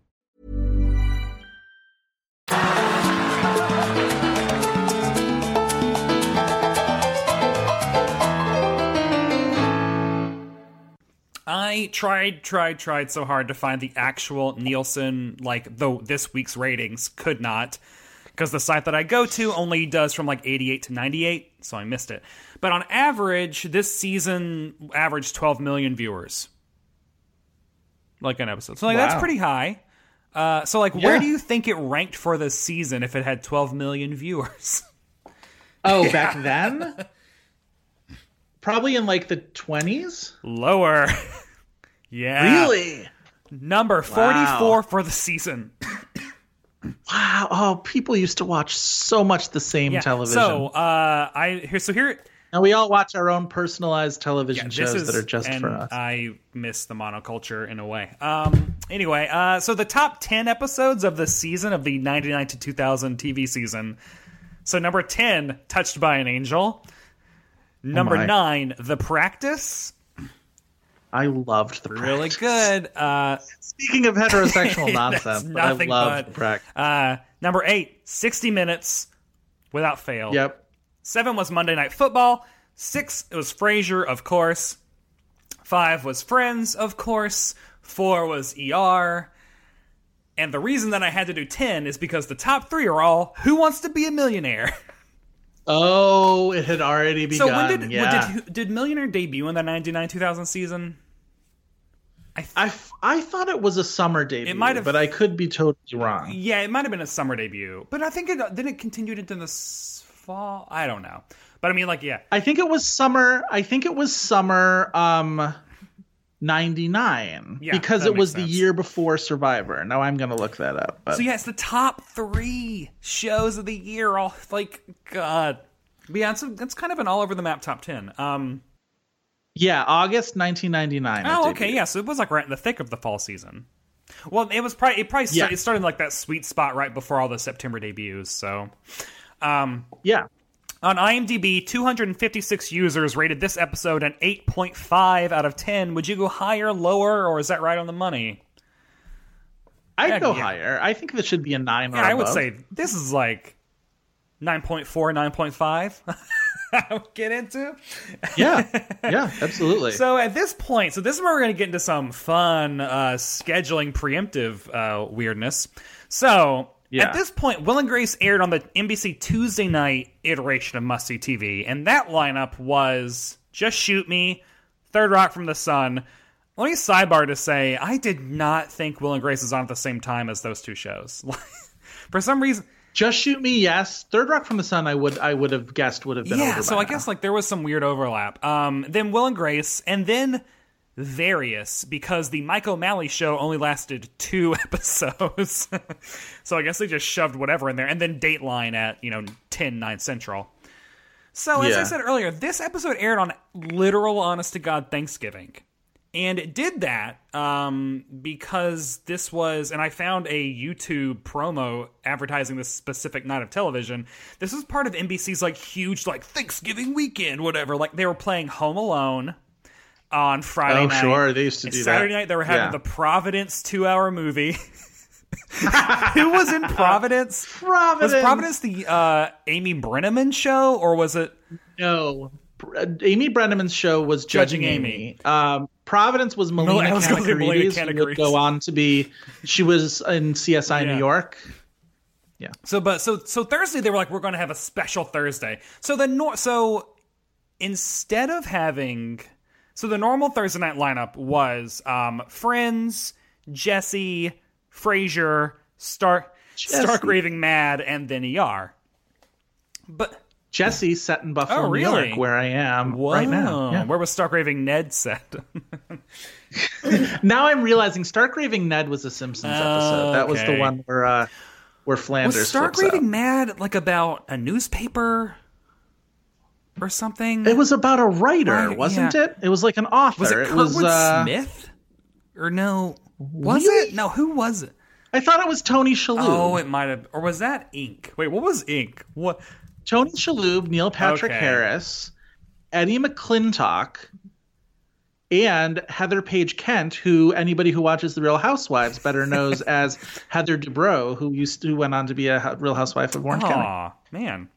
I tried, tried, tried so hard to find the actual Nielsen, like, though this week's ratings could not, because the site that I go to only does from like 88 to 98, so I missed it. But on average, this season averaged 12 million viewers. Like an episode. So, like, that's pretty high. Uh, so, like, where do you think it ranked for this season if it had 12 million viewers? Oh, back then? [laughs] Probably in like the 20s? Lower. [laughs] yeah. Really? Number 44 for the season. [coughs] Wow. Oh, people used to watch so much the same Yeah. television. So, uh, I here. So here, now we all watch our own personalized television this shows is- that are just and for us. I miss the monoculture in a way. Um. Anyway, uh, so the top ten episodes of the season of the ninety nine to two thousand TV season. So number ten, Touched by an Angel. Number my. nine, The Practice. I loved the practice. Really good. Uh, Speaking of heterosexual [laughs] nonsense, I loved but- the practice. uh, number eight, 60 Minutes, without fail. Yep. Seven was Monday Night Football. Six it was Frasier, of course. Five was Friends, of course. Four was ER. And the reason that I had to do ten is because the top three are all Who Wants to Be a Millionaire. [laughs] Oh, it had already begun. so when did yeah. did did Millionaire debut in the ninety nine two thousand season? I, th- I, f- I thought it was a summer debut, it might have- but I could be totally wrong. Yeah, it might have been a summer debut, but I think it then it continued into the fall. I don't know, but I mean, like, yeah, I think it was summer. I think it was summer um 99 Yeah, because it was makes the year before Survivor. Now I'm going to look that up. But So yeah, it's the top three shows of the year. All like God, But yeah, it's, a, it's kind of an all over the map top ten. Um, yeah, August 1999. oh, okay, yeah, so it was like right in the thick of the fall season. Well, it was probably it probably Yeah. started, it started like that sweet spot right before all the September debuts. So, um, Yeah. On IMDb, 256 users rated this episode an 8.5 out of 10. Would you go higher, lower, or is that right on the money? I'd go yeah. higher. I think this should be a 9 or Yeah, I would above. say this is like 9.4, 9.5. [laughs] I would get into. Yeah. Yeah, absolutely. [laughs] So at this point, so this is where we're going to get into some fun uh, scheduling preemptive uh, weirdness. So Yeah. at this point, Will and Grace aired on the NBC Tuesday night iteration of Must See TV, and that lineup was Just Shoot Me, Third Rock from the Sun. Let me sidebar to say I did not think Will and Grace was on at the same time as those two shows. [laughs] For some reason, Just shoot me, yes. Third Rock from the Sun, I would I would have guessed would have been yeah over so i now. guess like there was some weird overlap um then will and grace and then various because the mike o'malley show only lasted two [laughs] episodes. [laughs] So i guess they just shoved whatever in there and then dateline at you know 10 9 central. So as i said earlier this episode aired on literal honest to god thanksgiving. And it did that um, because this was, and I found a YouTube promo advertising this specific night of television. This was part of NBC's like huge like Thanksgiving weekend, whatever. Like they were playing Home Alone on Friday Oh, night. sure, they used to And do that. Saturday night they were having Yeah. the Providence two-hour movie. [laughs] [laughs] Who was in Providence? Providence. Was Providence the uh, Amy Brenneman show, or was it? No. Uh, Amy Brenneman's show was Judging, Judging Amy. Um, Providence was Melina I was gonna say Melina Kanakaredes, who would go on to be. She was in CSI Yeah. New York. Yeah. So, but so so Thursday they were like, we're going to have a special Thursday. So the nor so instead of having so the normal Thursday night lineup was um Friends, Jesse, Frasier, Stark, Stark Raving Mad, and then ER. But Jesse set in Buffalo, Oh, New really? York, where I am right now. Yeah. where was Stark Raving Ned set? [laughs] Now I'm realizing Stark Raving Ned was a Simpsons episode. That was the one where uh, where Flanders was Stark flips out. Raving Mad like about a newspaper or something? It was about a writer, Right, wasn't yeah. it? It was like an author. Was it Kurtwood uh, Smith? Or no? Was Really? it? No, who was it? I thought it was Tony Shalhoub. Oh, it might have. Or was that Ink? Wait, what was Ink? What? Tony Shalhoub, Neil Patrick Okay. Harris, Eddie McClintock, and Heather Paige Kent, who anybody who watches The Real Housewives better knows [laughs] as Heather Dubrow, who used to who went on to be a Real Housewife of Orange County. Aw, man.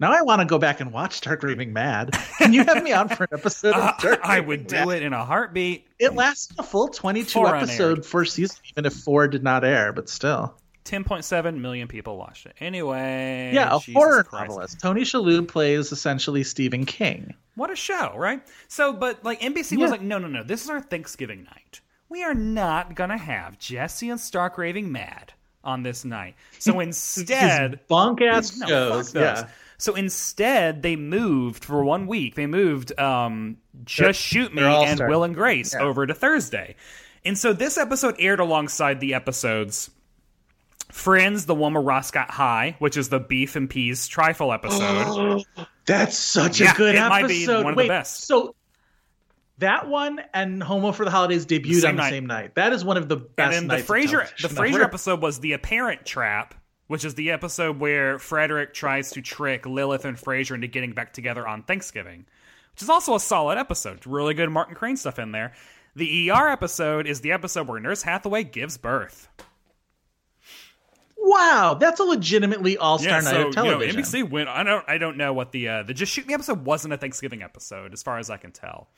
Now I want to go back and watch Stark Raving Mad. Can you have me on for an [laughs] episode of Stark I would do Mad? it in a heartbeat. It lasted a full 22 Four episode first season, even if four did not air, but still. 10.7 million people watched it. Anyway. Yeah, a Jesus horror Christ. novelist. Tony Shalhoub plays essentially Stephen King. What a show, right? So, but like NBC was like, no, no, no. This is our Thanksgiving night. We are not gonna have Jesse and Stark raving mad on this night. So [laughs] instead, bunk ass no, shows. Yeah. So instead, they moved for one week. They moved um, Just Shoot Me and. Will and Grace Yeah. over to Thursday. And so this episode aired alongside the episodes Friends, The One Where Ross Got High, which is the Beef and Peas trifle episode. [gasps] That's such Yeah, a good it episode. might be one of the Wait, best. So that one and Homo for the Holidays debuted Same on the night. same night. That is one of the best and then the nights of Frasier the Frasier episode was the apparent trap, which is the episode where Frederick tries to trick Lilith and Frasier into getting back together on Thanksgiving, which is also a solid episode. Really good Martin Crane stuff in there. The ER episode is the episode where Nurse Hathaway gives birth. Wow, that's a legitimately all-star night so of television. You know, NBC went. I don't. I don't know what the uh, the Just Shoot Me episode wasn't a Thanksgiving episode, as far as I can tell.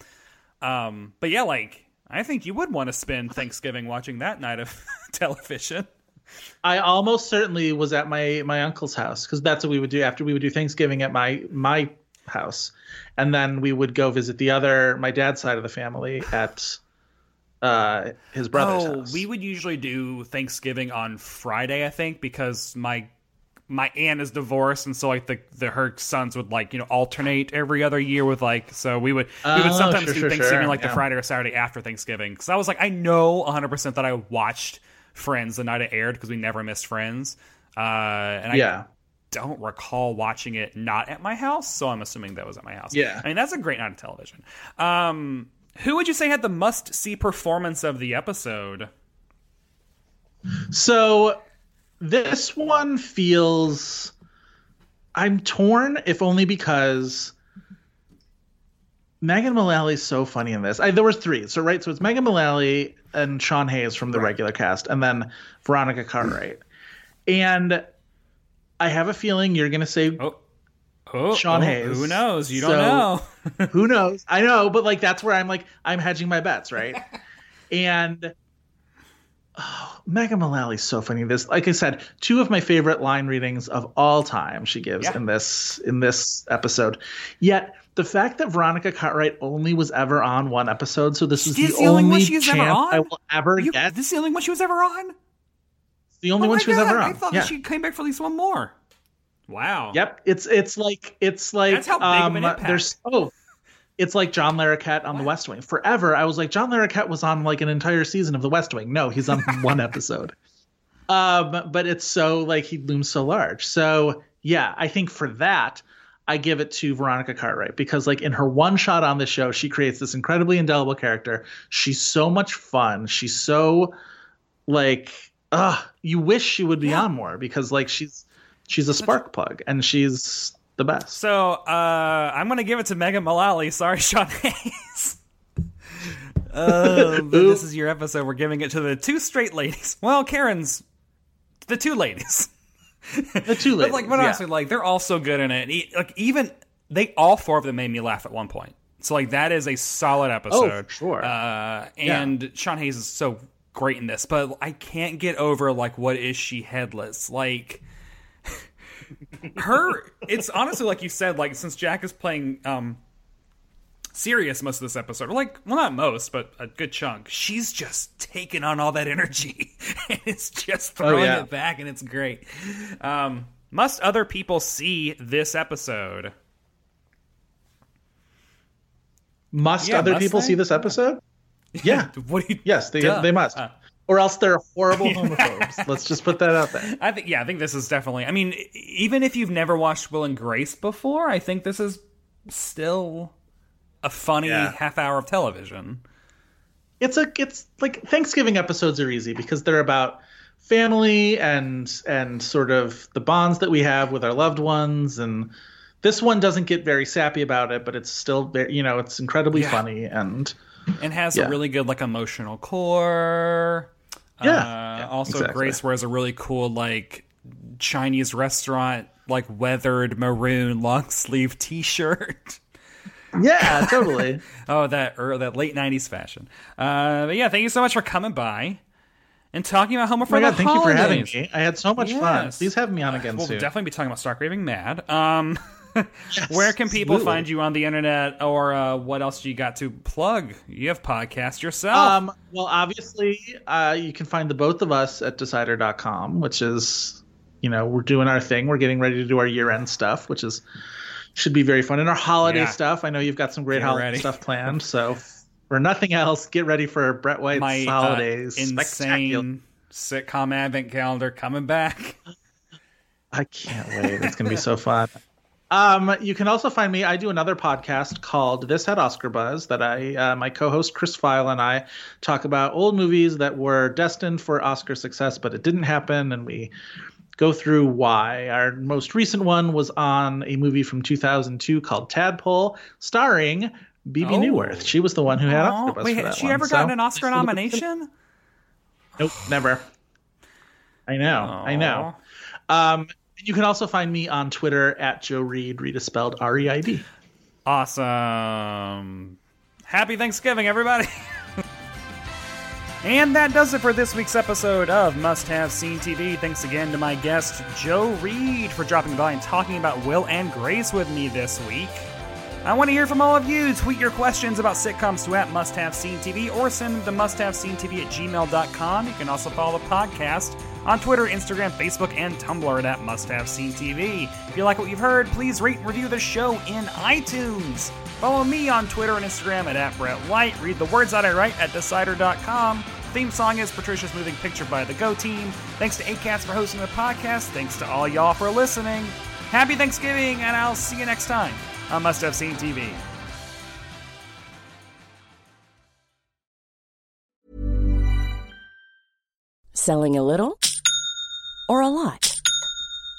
Um, but yeah, like I think you would want to spend Thanksgiving watching that night of [laughs] television. I almost certainly was at my my uncle's house because that's what we would do after we would do Thanksgiving at my my house, and then we would go visit the other my dad's side of the family at uh his brother's oh, house. we would usually do Thanksgiving on Friday, I think, because my my aunt is divorced, and so like the, the her sons would like you know alternate every other year with like so we would we would Oh, sometimes sure, do sure, Thanksgiving sure, like the. Friday or Saturday after Thanksgiving because I was like I know 100 percent that I watched Friends the night it aired because we never missed Friends, uh, and I Yeah. don't recall watching it not at my house, so I'm assuming that was at my house. Yeah. I mean that's a great night of television. Um, who would you say had the must see performance of the episode? So this one feels I'm torn, if only because Megan Mullally's so funny in this. I, there was three. So right, so it's Megan Mullally and Sean Hayes from the regular cast, and then Veronica Cartwright. And I have a feeling you're gonna say Oh, oh Sean oh, Hayes. Who knows? You don't know. [laughs] who knows? I know, but like that's where I'm like I'm hedging my bets, right? [laughs] and oh, Megan Mullally's so funny. This, like I said, two of my favorite line readings of all time she gives Yeah. in this in this episode. Yet the fact that Veronica Cartwright only was ever on one episode, so this is the, the only one only was chance ever on? I will ever You- get. This is the only one she was ever on. The only Oh one she was God, ever I thought yeah. that she came back for at least one more. Wow. Yep, it's it's like it's like That's how big of um, an impact. there's oh, it's like John Larroquette on The West Wing. Forever, I was like John Larroquette was on like an entire season of The West Wing. No, he's on [laughs] one episode. Um, but it's so like he looms so large. So yeah, I think for that, I give it to Veronica Cartwright because like in her one shot on the show, she creates this incredibly indelible character. She's so much fun. She's so like uh you wish she would be on more because like she's she's a spark plug and she's the best. So uh, I'm gonna give it to Megan Mullally. Sorry, [laughs] Sean Hayes. Uh, this is your episode. We're giving it to the two straight ladies. Well, Karen's the two ladies. The two But ladies. like, but yeah. honestly, like they're all so good in it. Like even they, all four of them made me laugh at one point. So like that is a solid episode. Oh, sure. Uh, and yeah. Sean Hayes is so great in this, but I can't get over like what is she headless? Like [laughs] her it's honestly like you said, like since Jack is playing um serious most of this episode, like well not most, but a good chunk, she's just taking on all that energy [laughs] and it's just oh, throwing oh, yeah. it back and it's great. Um must other people see this episode? Must yeah, other must people they? see this episode? [laughs] Yeah. [laughs] what do you, yes, they duh. they must. Uh, or else they're horrible homophobes. Let's just put that out there. I think yeah, I think this is definitely. I mean, even if you've never watched Will and Grace before, I think this is still a funny yeah. half hour of television. It's a it's like Thanksgiving episodes are easy because they're about family and and sort of the bonds that we have with our loved ones and this one doesn't get very sappy about it but it's still very you know it's incredibly yeah. funny and and has yeah. a really good like emotional core yeah, uh, yeah also exactly. grace wears a really cool like chinese restaurant like weathered maroon long sleeve [laughs] t-shirt yeah totally [laughs] oh that or that late 90s fashion uh but yeah thank you so much for coming by and talking about Homo for oh God, thank holidays. you for having me. I had so much yes. fun. Please have me on again we'll soon. We'll definitely be talking about Stark Raving Mad. Um, [laughs] yes, where can people absolutely. find you on the internet, or uh, what else do you got to plug? You have podcast yourself. Um, well, obviously, uh, you can find the both of us at decider.com, which is, you know, we're doing our thing. We're getting ready to do our year end stuff, which is should be very fun. And our holiday yeah. stuff. I know you've got some great Get holiday ready. stuff planned, so for nothing else, get ready for Brett White's My, uh, holidays. Uh, insane sitcom advent calendar coming back. [laughs] I can't wait. It's gonna be so fun. Um, you can also find me. I do another podcast called This Had Oscar Buzz that I, uh, my co-host Chris Feil and I talk about old movies that were destined for Oscar success, but it didn't happen, and we go through why. Our most recent one was on a movie from 2002 called Tadpole, starring Bebe oh. Neuwirth. She was the one who had oh, Oscar buzz wait, for that she one, ever so. gotten an Oscar nomination? Nope, never. I know, Aww. I know. Um, you can also find me on Twitter at Joe Reed. Reid is spelled R E I D. Awesome. Happy Thanksgiving, everybody. [laughs] and that does it for this week's episode of Must Have Seen TV. Thanks again to my guest, Joe Reid, for dropping by and talking about Will and Grace with me this week. I want to hear from all of you. Tweet your questions about sitcoms to at Must Have Seen TV or send them to Must Have Seen TV at gmail.com. You can also follow the podcast on Twitter, Instagram, Facebook, and Tumblr at Must Have Seen TV. If you like what you've heard, please rate and review the show in iTunes. Follow me on Twitter and Instagram at, at Brett White. Read the words that I write at Decider.com. Theme song is Patricia's Moving Picture by the Go Team. Thanks to ACAST for hosting the podcast. Thanks to all y'all for listening. Happy Thanksgiving, and I'll see you next time on Must Have Seen TV. Selling a little or a lot?